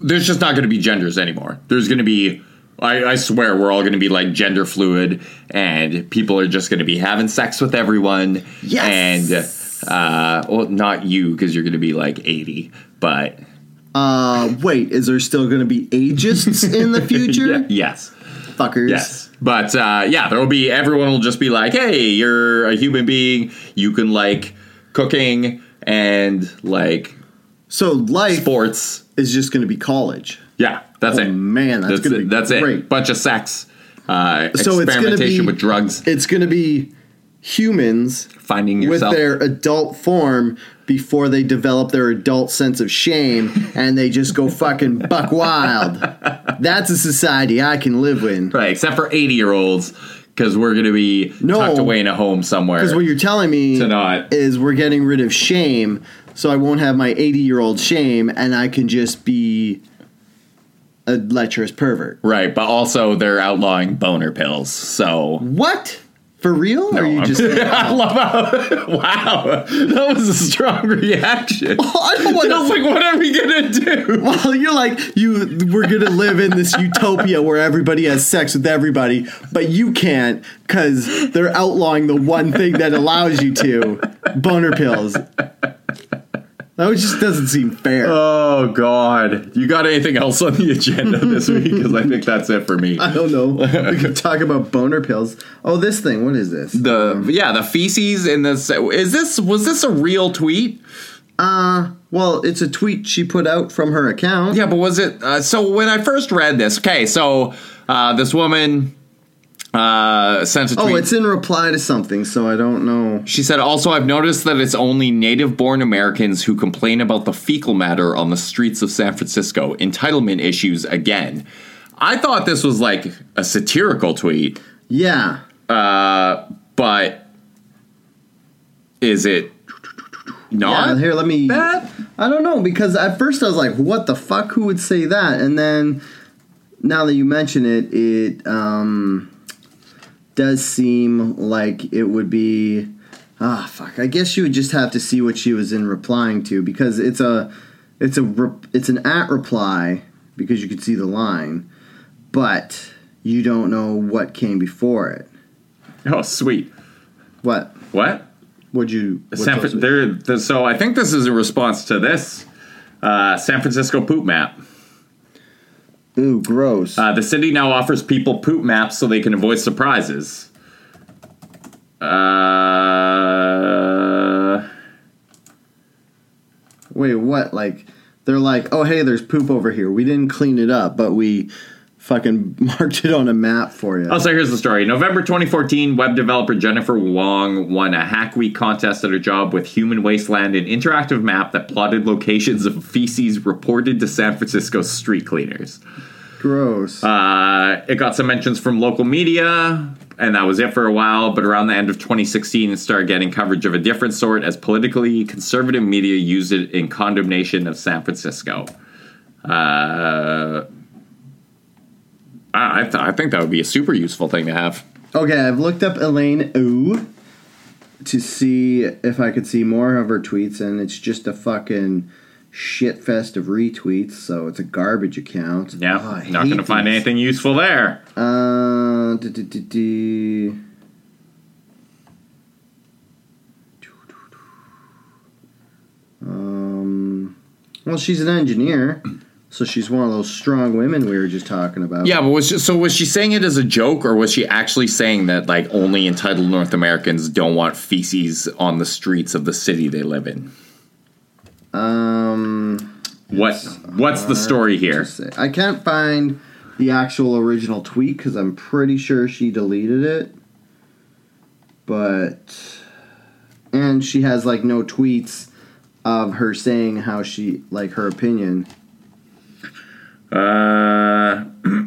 there's just not going to be genders anymore. There's going to be I, I swear we're all going to be like gender fluid and people are just going to be having sex with everyone Yes. and uh well not you cuz you're going to be like 80, but Uh, wait, is there still going to be ageists in the [laughs] future? Yeah, yes. Fuckers. Yes. But uh, yeah, there will be everyone will just be like, "Hey, you're a human being. You can like cooking and like So life sports." is just going to be college. Yeah, that's Oh, it. man, that's gonna it. be that's it. Bunch of sex, uh, So it's gonna be- with drugs, It's going to be humans finding yourself. with their adult form before they develop their adult sense of shame [laughs] and they just go fucking buck wild. That's a society I can live in. right, except for eighty-year-olds, because we're going to be No. tucked away in a home somewhere. Because what you're telling me To not- is we're getting rid of shame, so I won't have my 80 year old shame and I can just be a lecherous pervert. Right, but also they're outlawing boner pills. So What? For real? or you I'm- just [laughs] I love how [laughs] wow, that was a strong reaction. [laughs] I don't I want was like, what are we gonna do? Well, you're like you. We're gonna live in this utopia where everybody has sex with everybody, but you can't because they're outlawing the one thing that allows you to boner pills. That just doesn't seem fair. Oh God, you got anything else on the agenda this week? Because I think that's it for me. I don't know. We could [laughs] talk about boner pills. Oh, this thing. What is this? The yeah, the feces in this is this was this a real tweet? Uh, well, it's a tweet she put out from her account. Yeah, but was it? Uh, so when I first read this, okay, so uh, this woman uh, sent a tweet. Oh, it's in reply to something, so I don't know. She said, also, I've noticed that it's only native born Americans who complain about the fecal matter on the streets of San Francisco. Entitlement issues again. I thought this was like a satirical tweet, Yeah. uh, but is it not? Yeah, here, let me. That? I don't know because at first I was like, "What the fuck? Who would say that?" And then, now that you mention it, it um, does seem like it would be. Ah, fuck. I guess you would just have to see what she was in replying to because it's a, it's a, it's an at reply because you could see the line, but you don't know what came before it. Oh, sweet. What? What? Would you? San, Fran- there- so I think this is a response to this uh, San Francisco poop map. Ooh, gross. Uh, the city now offers people poop maps so they can avoid surprises. Uh, Wait, what? Like they're like, oh hey, there's poop over here. We didn't clean it up, but we fucking [laughs] marked it on a map for you. oh, so here's the story. November 2014, web developer Jennifer Wong won a Hack Week contest at her job with Human Wasteland, an interactive map that plotted locations of feces reported to San Francisco street cleaners. Gross. Uh, it got some mentions from local media, and that was it for a while. But around the end of 2016, it started getting coverage of a different sort as politically conservative media used it in condemnation of San Francisco. Uh, I, I, th- I think that would be a super useful thing to have. okay, I've looked up Elaine Ou to see if I could see more of her tweets, and it's just a fucking shit fest of retweets. So it's a garbage account. Yeah, Oh, not going to find anything useful there. Uh. Um, well, she's an engineer, so she's one of those strong women we were just talking about. Yeah, but was she, so was she saying it as a joke, or was she actually saying that like only entitled North Americans don't want feces on the streets of the city they live in? Um, What what's the story here? I can't find the actual original tweet because I'm pretty sure she deleted it. But and she has like no tweets of her saying how she like her opinion. Uh, [clears throat]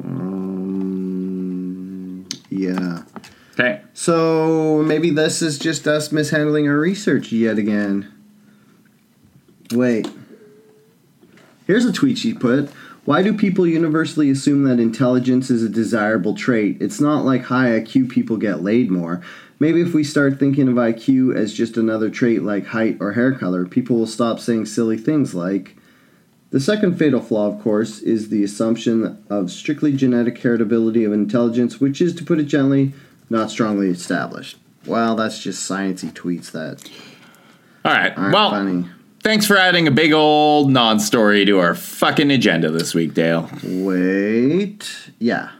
Um, yeah. okay. So maybe this is just us mishandling our research yet again. Wait. Here's a tweet she put. Why do people universally assume that intelligence is a desirable trait? It's not like high IQ people get laid more. Maybe if we start thinking of IQ as just another trait like height or hair color, people will stop saying silly things like. The second fatal flaw, of course, is the assumption of strictly genetic heritability of intelligence, which is, to put it gently, not strongly established. Well, that's just sciencey tweets that All right. well, funny. thanks for adding a big old non-story to our fucking agenda this week, Dale. Wait, yeah.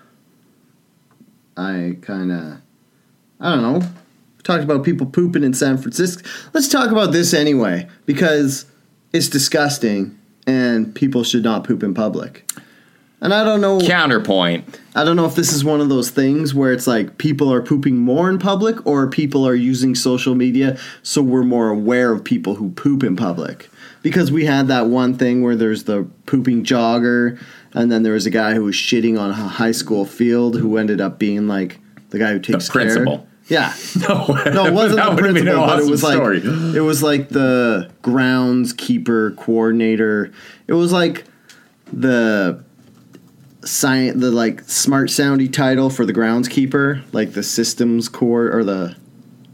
I kind of, I don't know. Talked about people pooping in San Francisco. Let's talk about this anyway because it's disgusting and people should not poop in public. And I don't know. Counterpoint. I don't know if this is one of those things where it's like people are pooping more in public or people are using social media so we're more aware of people who poop in public. Because we had that one thing where there's the pooping jogger and then there was a guy who was shitting on a high school field who ended up being like the guy who takes care. principal. Yeah. [laughs] No, No, it wasn't [laughs] the principal, an but it awesome was like it was like the groundskeeper coordinator. It was like the science, the like smart soundy title for the groundskeeper, like the systems core or the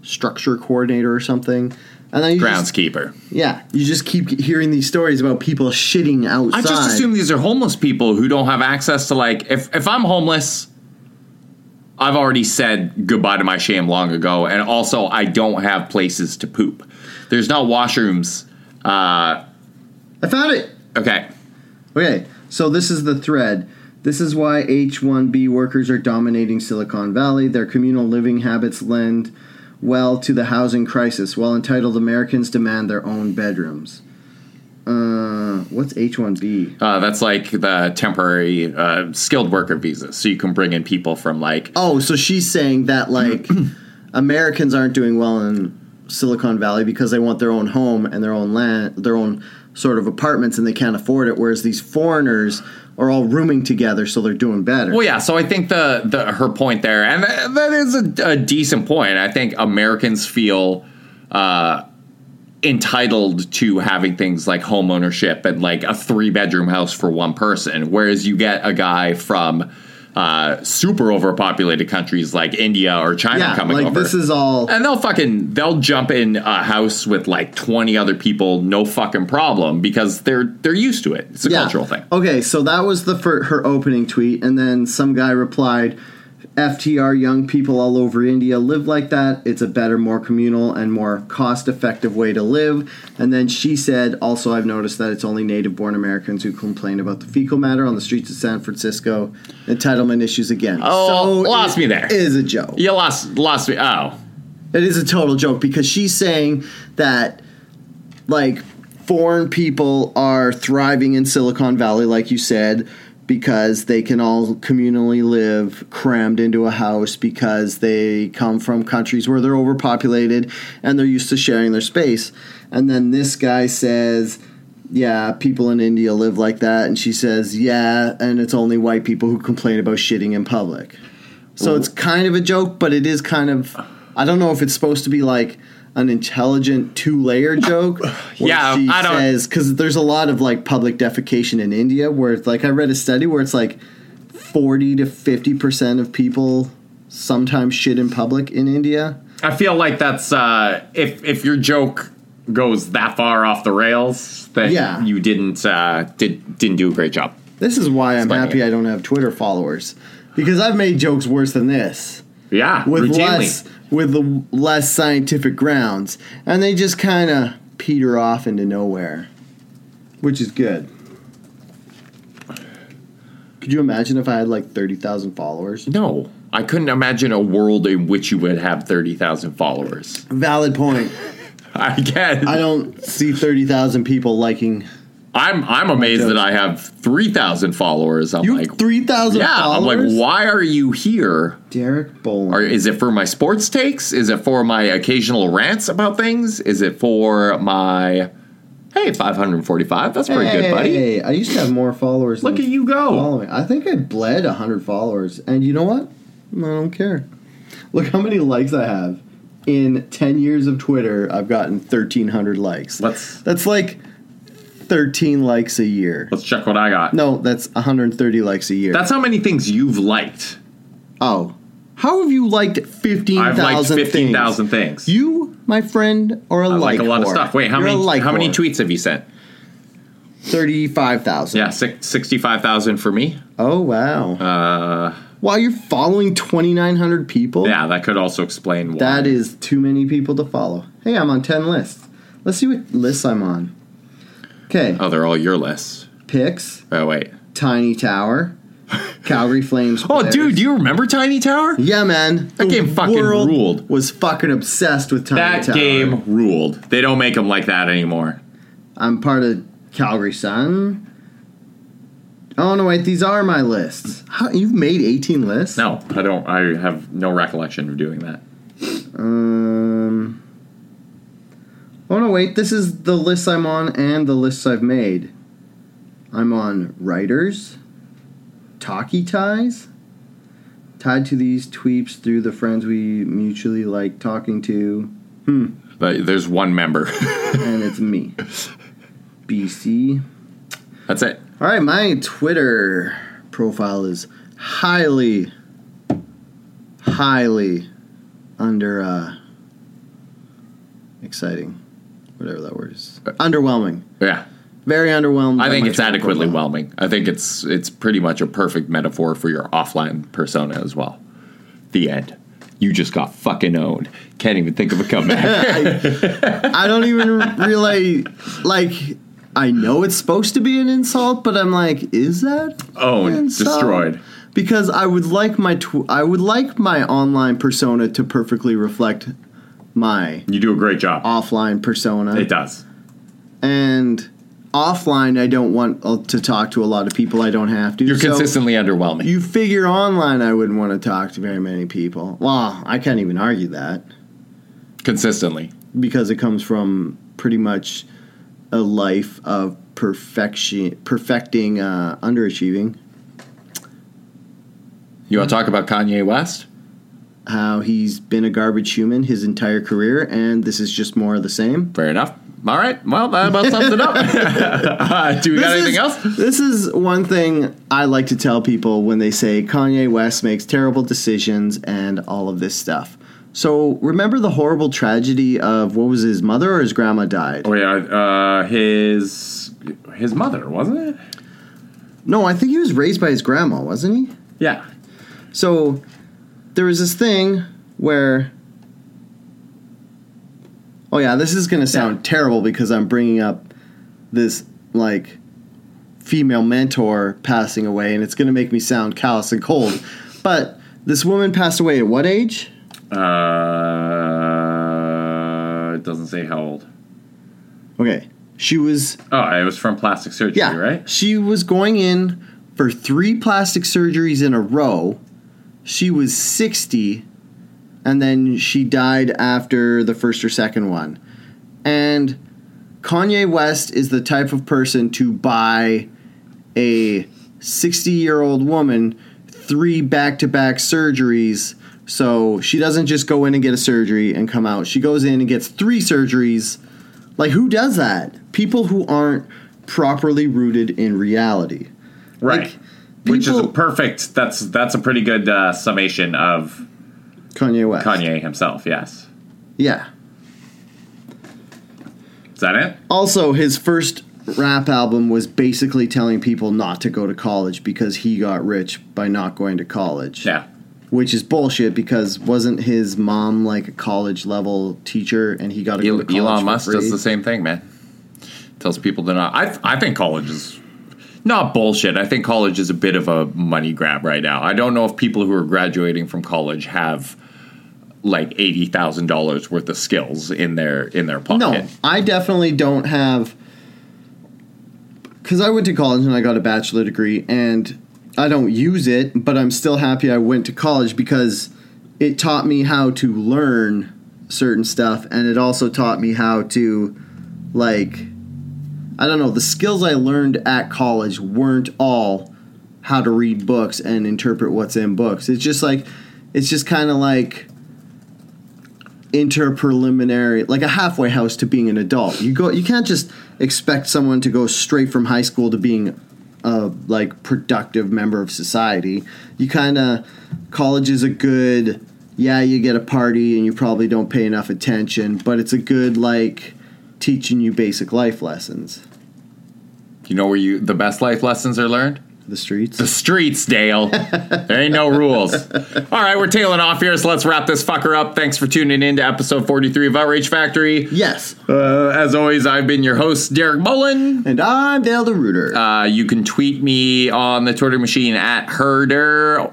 structure coordinator or something. And then you just, groundskeeper. yeah, you just keep hearing these stories about people shitting outside. I just assume these are homeless people who don't have access to like if if I'm homeless, I've already said goodbye to my shame long ago, and also I don't have places to poop. There's no washrooms. Uh, I found it. okay, Okay, so this is the thread. This is why H 1B workers are dominating Silicon Valley. Their communal living habits lend well to the housing crisis, while entitled Americans demand their own bedrooms. Uh, what's H 1B? uh, that's like the temporary uh, skilled worker visa, so you can bring in people from like Oh, so she's saying that, like, [clears throat] Americans aren't doing well in Silicon Valley because they want their own home and their own land, their own sort of apartments, and they can't afford it, whereas these foreigners are all rooming together, so they're doing better. Well, yeah. So I think the, the her point there, and that, that is a, a decent point. I think Americans feel uh, entitled to having things like home ownership and like a three bedroom house for one person, whereas you get a guy from uh, super overpopulated countries like India or China yeah, coming like over. this is all. and they'll fucking they'll jump in a house with like twenty other people, no fucking problem, because they're they're used to it. It's a cultural thing. Okay, so that was the fir- her opening tweet, and then some guy replied, "FTR young people all over India live like that. It's a better, more communal, and more cost-effective way to live." And then she said, "Also, I've noticed that it's only native-born Americans who complain about the fecal matter on the streets of San Francisco. Entitlement issues again. Oh, lost it me there. Is a joke. You lost lost me. Oh, It is a total joke because she's saying that like foreign people are thriving in Silicon Valley, like you said, because they can all communally live crammed into a house because they come from countries where they're overpopulated and they're used to sharing their space. And then this guy says, yeah, people in India live like that. And she says, yeah, and it's only white people who complain about shitting in public. So it's kind of a joke, but it is kind of. I don't know if it's supposed to be like an intelligent two layer [laughs] joke. Yeah, she I don't- says because there's a lot of like public defecation in India where it's like I read a study where it's like forty to fifty percent of people sometimes shit in public in India. I feel like that's uh, if if your joke goes that far off the rails, then Yeah. you didn't uh, did didn't do a great job. This is why I'm happy it. I don't have Twitter followers because I've made jokes worse than this. Yeah, with routinely. less with the less scientific grounds, and they just kind of peter off into nowhere, which is good. Could you imagine if I had like thirty thousand followers? No, I couldn't imagine a world in which you would have thirty thousand followers. Valid point. [laughs] I guess I don't see thirty thousand people liking. I'm I'm amazed that I have three thousand followers. I'm You like, three thousand yeah, I'm like, why are you here? Derek Boland. Or is it for my sports takes? Is it for my occasional rants about things? Is it for my hey 545? That's pretty good, buddy. Hey, I used to have more followers. Look than at you go. following. I think I bled hundred followers, and you know what? I don't care. Look how many likes I have. In ten years of Twitter, I've gotten thirteen hundred likes. Let's That's like thirteen likes a year. let's check what I got. No, that's 130 likes a year. That's how many things you've liked. oh, how have you liked 15,000 fifteen I've liked thousand fifteen things? things. You, my friend, are a I like like a lot of stuff. Wait, how You're many like how many tweets have you sent? Thirty-five thousand. Yeah, six, 65,000 for me. Oh wow. Uh, Wow, you're following 2,900 people? yeah, that could also explain why. That is too many people to follow. Hey, I'm on 10 lists. Let's see what lists I'm on. Okay, Oh, they're all your lists. picks, Oh wait. Tiny Tower, [laughs] Calgary Flames. Oh, players. dude, do you remember Tiny Tower? Yeah, man. That game fucking ruled. Was fucking obsessed with Tiny That Tower. game ruled. They don't make them like that anymore. I'm part of Calgary Sun. Oh no, wait, these are my lists. How, you've made 18 lists? No, I don't. I have no recollection of doing that. Um. Oh no, wait. This is the list I'm on and the lists I've made. I'm on writers, talkie ties, Tied to these tweeps through the friends we mutually like talking to, Hmm. But there's one member. [laughs] and it's me. BC. That's it. All right, my Twitter profile is highly, highly under uh, exciting, whatever that word is. Underwhelming. Yeah. Very underwhelmed. I think it's adequately whelming. I think it's it's pretty much a perfect metaphor for your offline persona as well. The end. You just got fucking owned. Can't even think of a comeback. [laughs] I don't even realize, like, I know it's supposed to be an insult, but I'm like, is that oh Owned, destroyed. Because I would like my tw- I would like my online persona to perfectly reflect my You do a great job. offline persona. It does. and offline I don't want to talk to a lot of people I don't have to. You're So consistently underwhelming. You figure online I wouldn't want to talk to very many people. Well, I can't even argue that consistently. because it comes from pretty much a life of perfection, perfecting uh, underachieving. You want to talk about Kanye West? How he's been a garbage human his entire career, and this is just more of the same. Fair enough. All right. Well, that about sums it up. Uh, [laughs] [laughs] do we got anything is- else? This is one thing I like to tell people when they say Kanye West makes terrible decisions and all of this stuff. So remember the horrible tragedy of what was his mother or his grandma died? Oh yeah, uh, his his mother wasn't it? No, I think he was raised by his grandma, wasn't he? Yeah. So there was this thing where. Oh yeah, this is gonna sound terrible because I'm bringing up this like female mentor passing away, and it's gonna make me sound callous and cold. But this woman passed away at what age? Uh, it doesn't say how old. Okay, she was Oh, it was from plastic surgery, yeah, right? She was going in for three plastic surgeries in a row. She was 60 and then she died after the first or second one. And Kanye West is the type of person to buy a 60 year old woman three back to back surgeries. So she doesn't just go in and get a surgery and come out. She goes in and gets three surgeries. Like, who does that? People who aren't properly rooted in reality. Right. Like, Which is perfect. That's that's a pretty good uh, summation of Kanye West. Kanye himself. Yes. Yeah. Is that it? Also, his first rap album was basically telling people not to go to college because he got rich by not going to college. Yeah. Which is bullshit because wasn't his mom like a college level teacher and he got to go to college Elon Musk does the same thing, man. Tells people to not. I I think college is not bullshit. I think college is a bit of a money grab right now. I don't know if people who are graduating from college have like eighty thousand dollars worth of skills in their in their pocket. No, I definitely don't have. Because I went to college and I got a bachelor degree, and I don't use it, but I'm still happy I went to college because it taught me how to learn certain stuff, and it also taught me how to, like, I don't know, the skills I learned at college weren't all how to read books and interpret what's in books. It's just like, it's just kind of like interpreliminary like a halfway house to being an adult you go you can't just expect someone to go straight from high school to being a like productive member of society you kind of college is a good yeah you get a party and you probably don't pay enough attention but it's a good like teaching you basic life lessons You know where you the best life lessons are learned? the streets The streets, Dale. there ain't no [laughs] rules. All right, we're tailing off here, so let's wrap this fucker up. Thanks for tuning in to episode 43 of Outrage Factory. yes Uh, as always, I've been your host, Derek Mullen. and i'm dale the rooter Uh, you can tweet me on the Twitter machine at Herder.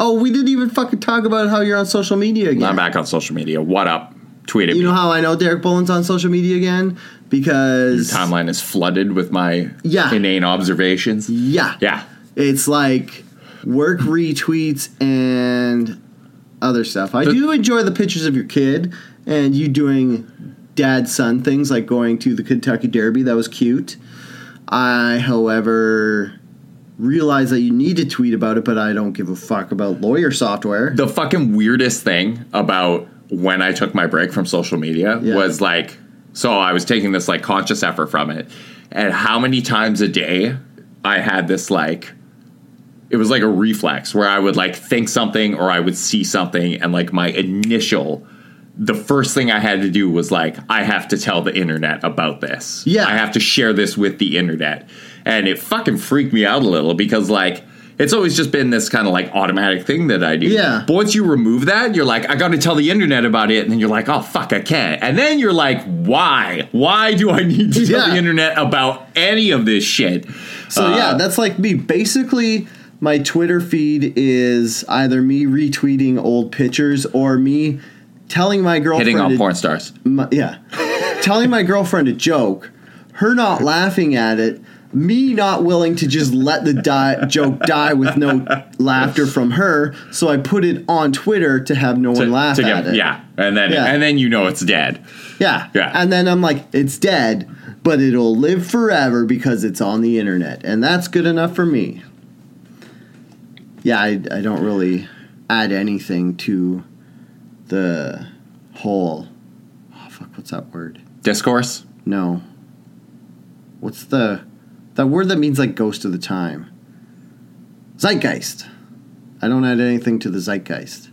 oh we didn't even fucking talk about how you're on social media again I'm back on social media. What up? Tweet at You me. know how I know Derek Boland's on social media again? Because Timeline is flooded with my Yeah. inane observations. yeah, Yeah. it's like work retweets and other stuff. I do enjoy the pictures of your kid and you doing dad son things like going to the Kentucky Derby. That was cute. I, however, realize that you need to tweet about it, but I don't give a fuck about lawyer software. the fucking weirdest thing about when I took my break from social media Yeah. was like, so I was taking this like conscious effort from it, and how many times a day I had this like, it was like a reflex where I would like think something or I would see something, and like my initial. The first thing I had to do was like, I have to tell the internet about this. Yeah. I have to share this with the internet. And it fucking freaked me out a little because, like, it's always just been this kind of like automatic thing that I do. Yeah. But once you remove that, you're like, I got to tell the internet about it. And then you're like, oh, fuck, I can't. And then you're like, why? Why do I need to tell Yeah. the internet about any of this shit? So Uh, yeah, that's like me. Basically, my Twitter feed is either me retweeting old pictures or me telling my girlfriend hitting on to- porn stars. my- yeah, [laughs] telling my girlfriend a joke, her not laughing at it, me not willing to just let the die, joke die with no laughter from her, so I put it on Twitter to have no one laugh to at it. Yeah. And then, Yeah. and then you know it's dead. yeah, Yeah. And then I'm like, it's dead, but it'll live forever because it's on the internet, and that's good enough for me. Yeah, I, I don't really add anything to the whole. Oh fuck, what's that word? Discourse? No. What's the that word that means like ghost of the time? Zeitgeist. I don't add anything to the zeitgeist.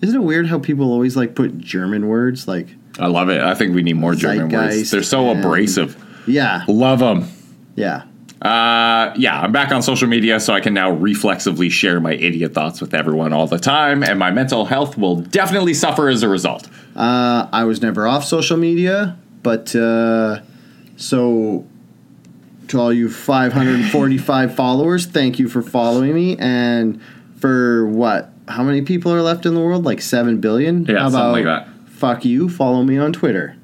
Isn't it weird how people always like put German words like I love it. I think we need more German words. They're so and- abrasive. yeah, Love them. yeah. Uh, yeah, I'm back on social media, so I can now reflexively share my idiot thoughts with everyone all the time, and my mental health will definitely suffer as a result. Uh, I was never off social media, but uh, so to all you 545 followers, thank you for following me. And for what? How many people are left in the world? Like 7 billion? Yeah, How something like that. Fuck you. Follow me on Twitter.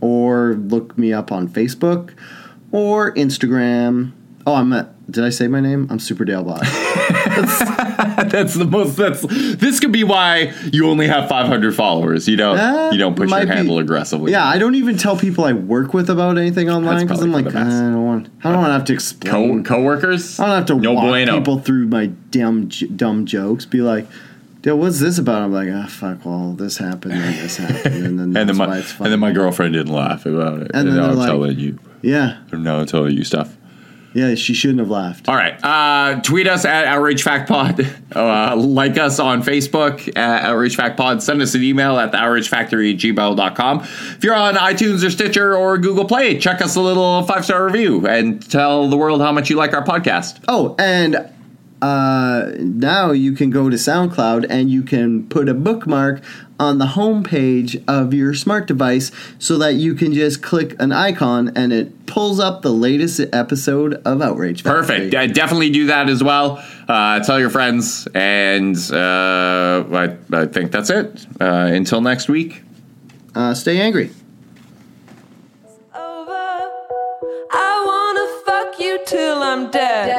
Or look me up on Facebook or Instagram. Oh, I'm at. Did I say my name? I'm Super Dale Bot. [laughs] that's the most. That's this could be why you only have 500 followers. You don't. Uh, you don't push your be. handle aggressively. Yeah, I don't even tell people I work with about anything online because I'm like, for the best. I don't want, I don't want to have to Co- explain. coworkers. I don't have to no walk bueno. people through my dumb, j- dumb jokes. Be like, "Dude, what's this about?" I'm like, ah, fuck. Well, this happened, and this [laughs] happened, and then and then my and then my girlfriend didn't laugh about it. And And, then now I'm like- telling you. yeah, Now I'm telling you stuff. Yeah. She shouldn't have laughed. All right. Uh, tweet us at Outrage Fact Pod. [laughs] Uh, like us on Facebook at Outrage Fact Pod. Send us an email at the Outrage Factory at gmail.com. If you're on iTunes or Stitcher or Google Play, check us a little five star review and tell the world how much you like our podcast. Oh, and uh, now you can go to SoundCloud and you can put a bookmark on the home page of your smart device so that you can just click an icon and it pulls up the latest episode of Outrage. Perfect. I definitely do that as well. Uh, tell your friends, and uh, I, I, think that's it. Uh, until next week, uh, stay angry. It's over. I wanna fuck you till I'm dead. dead.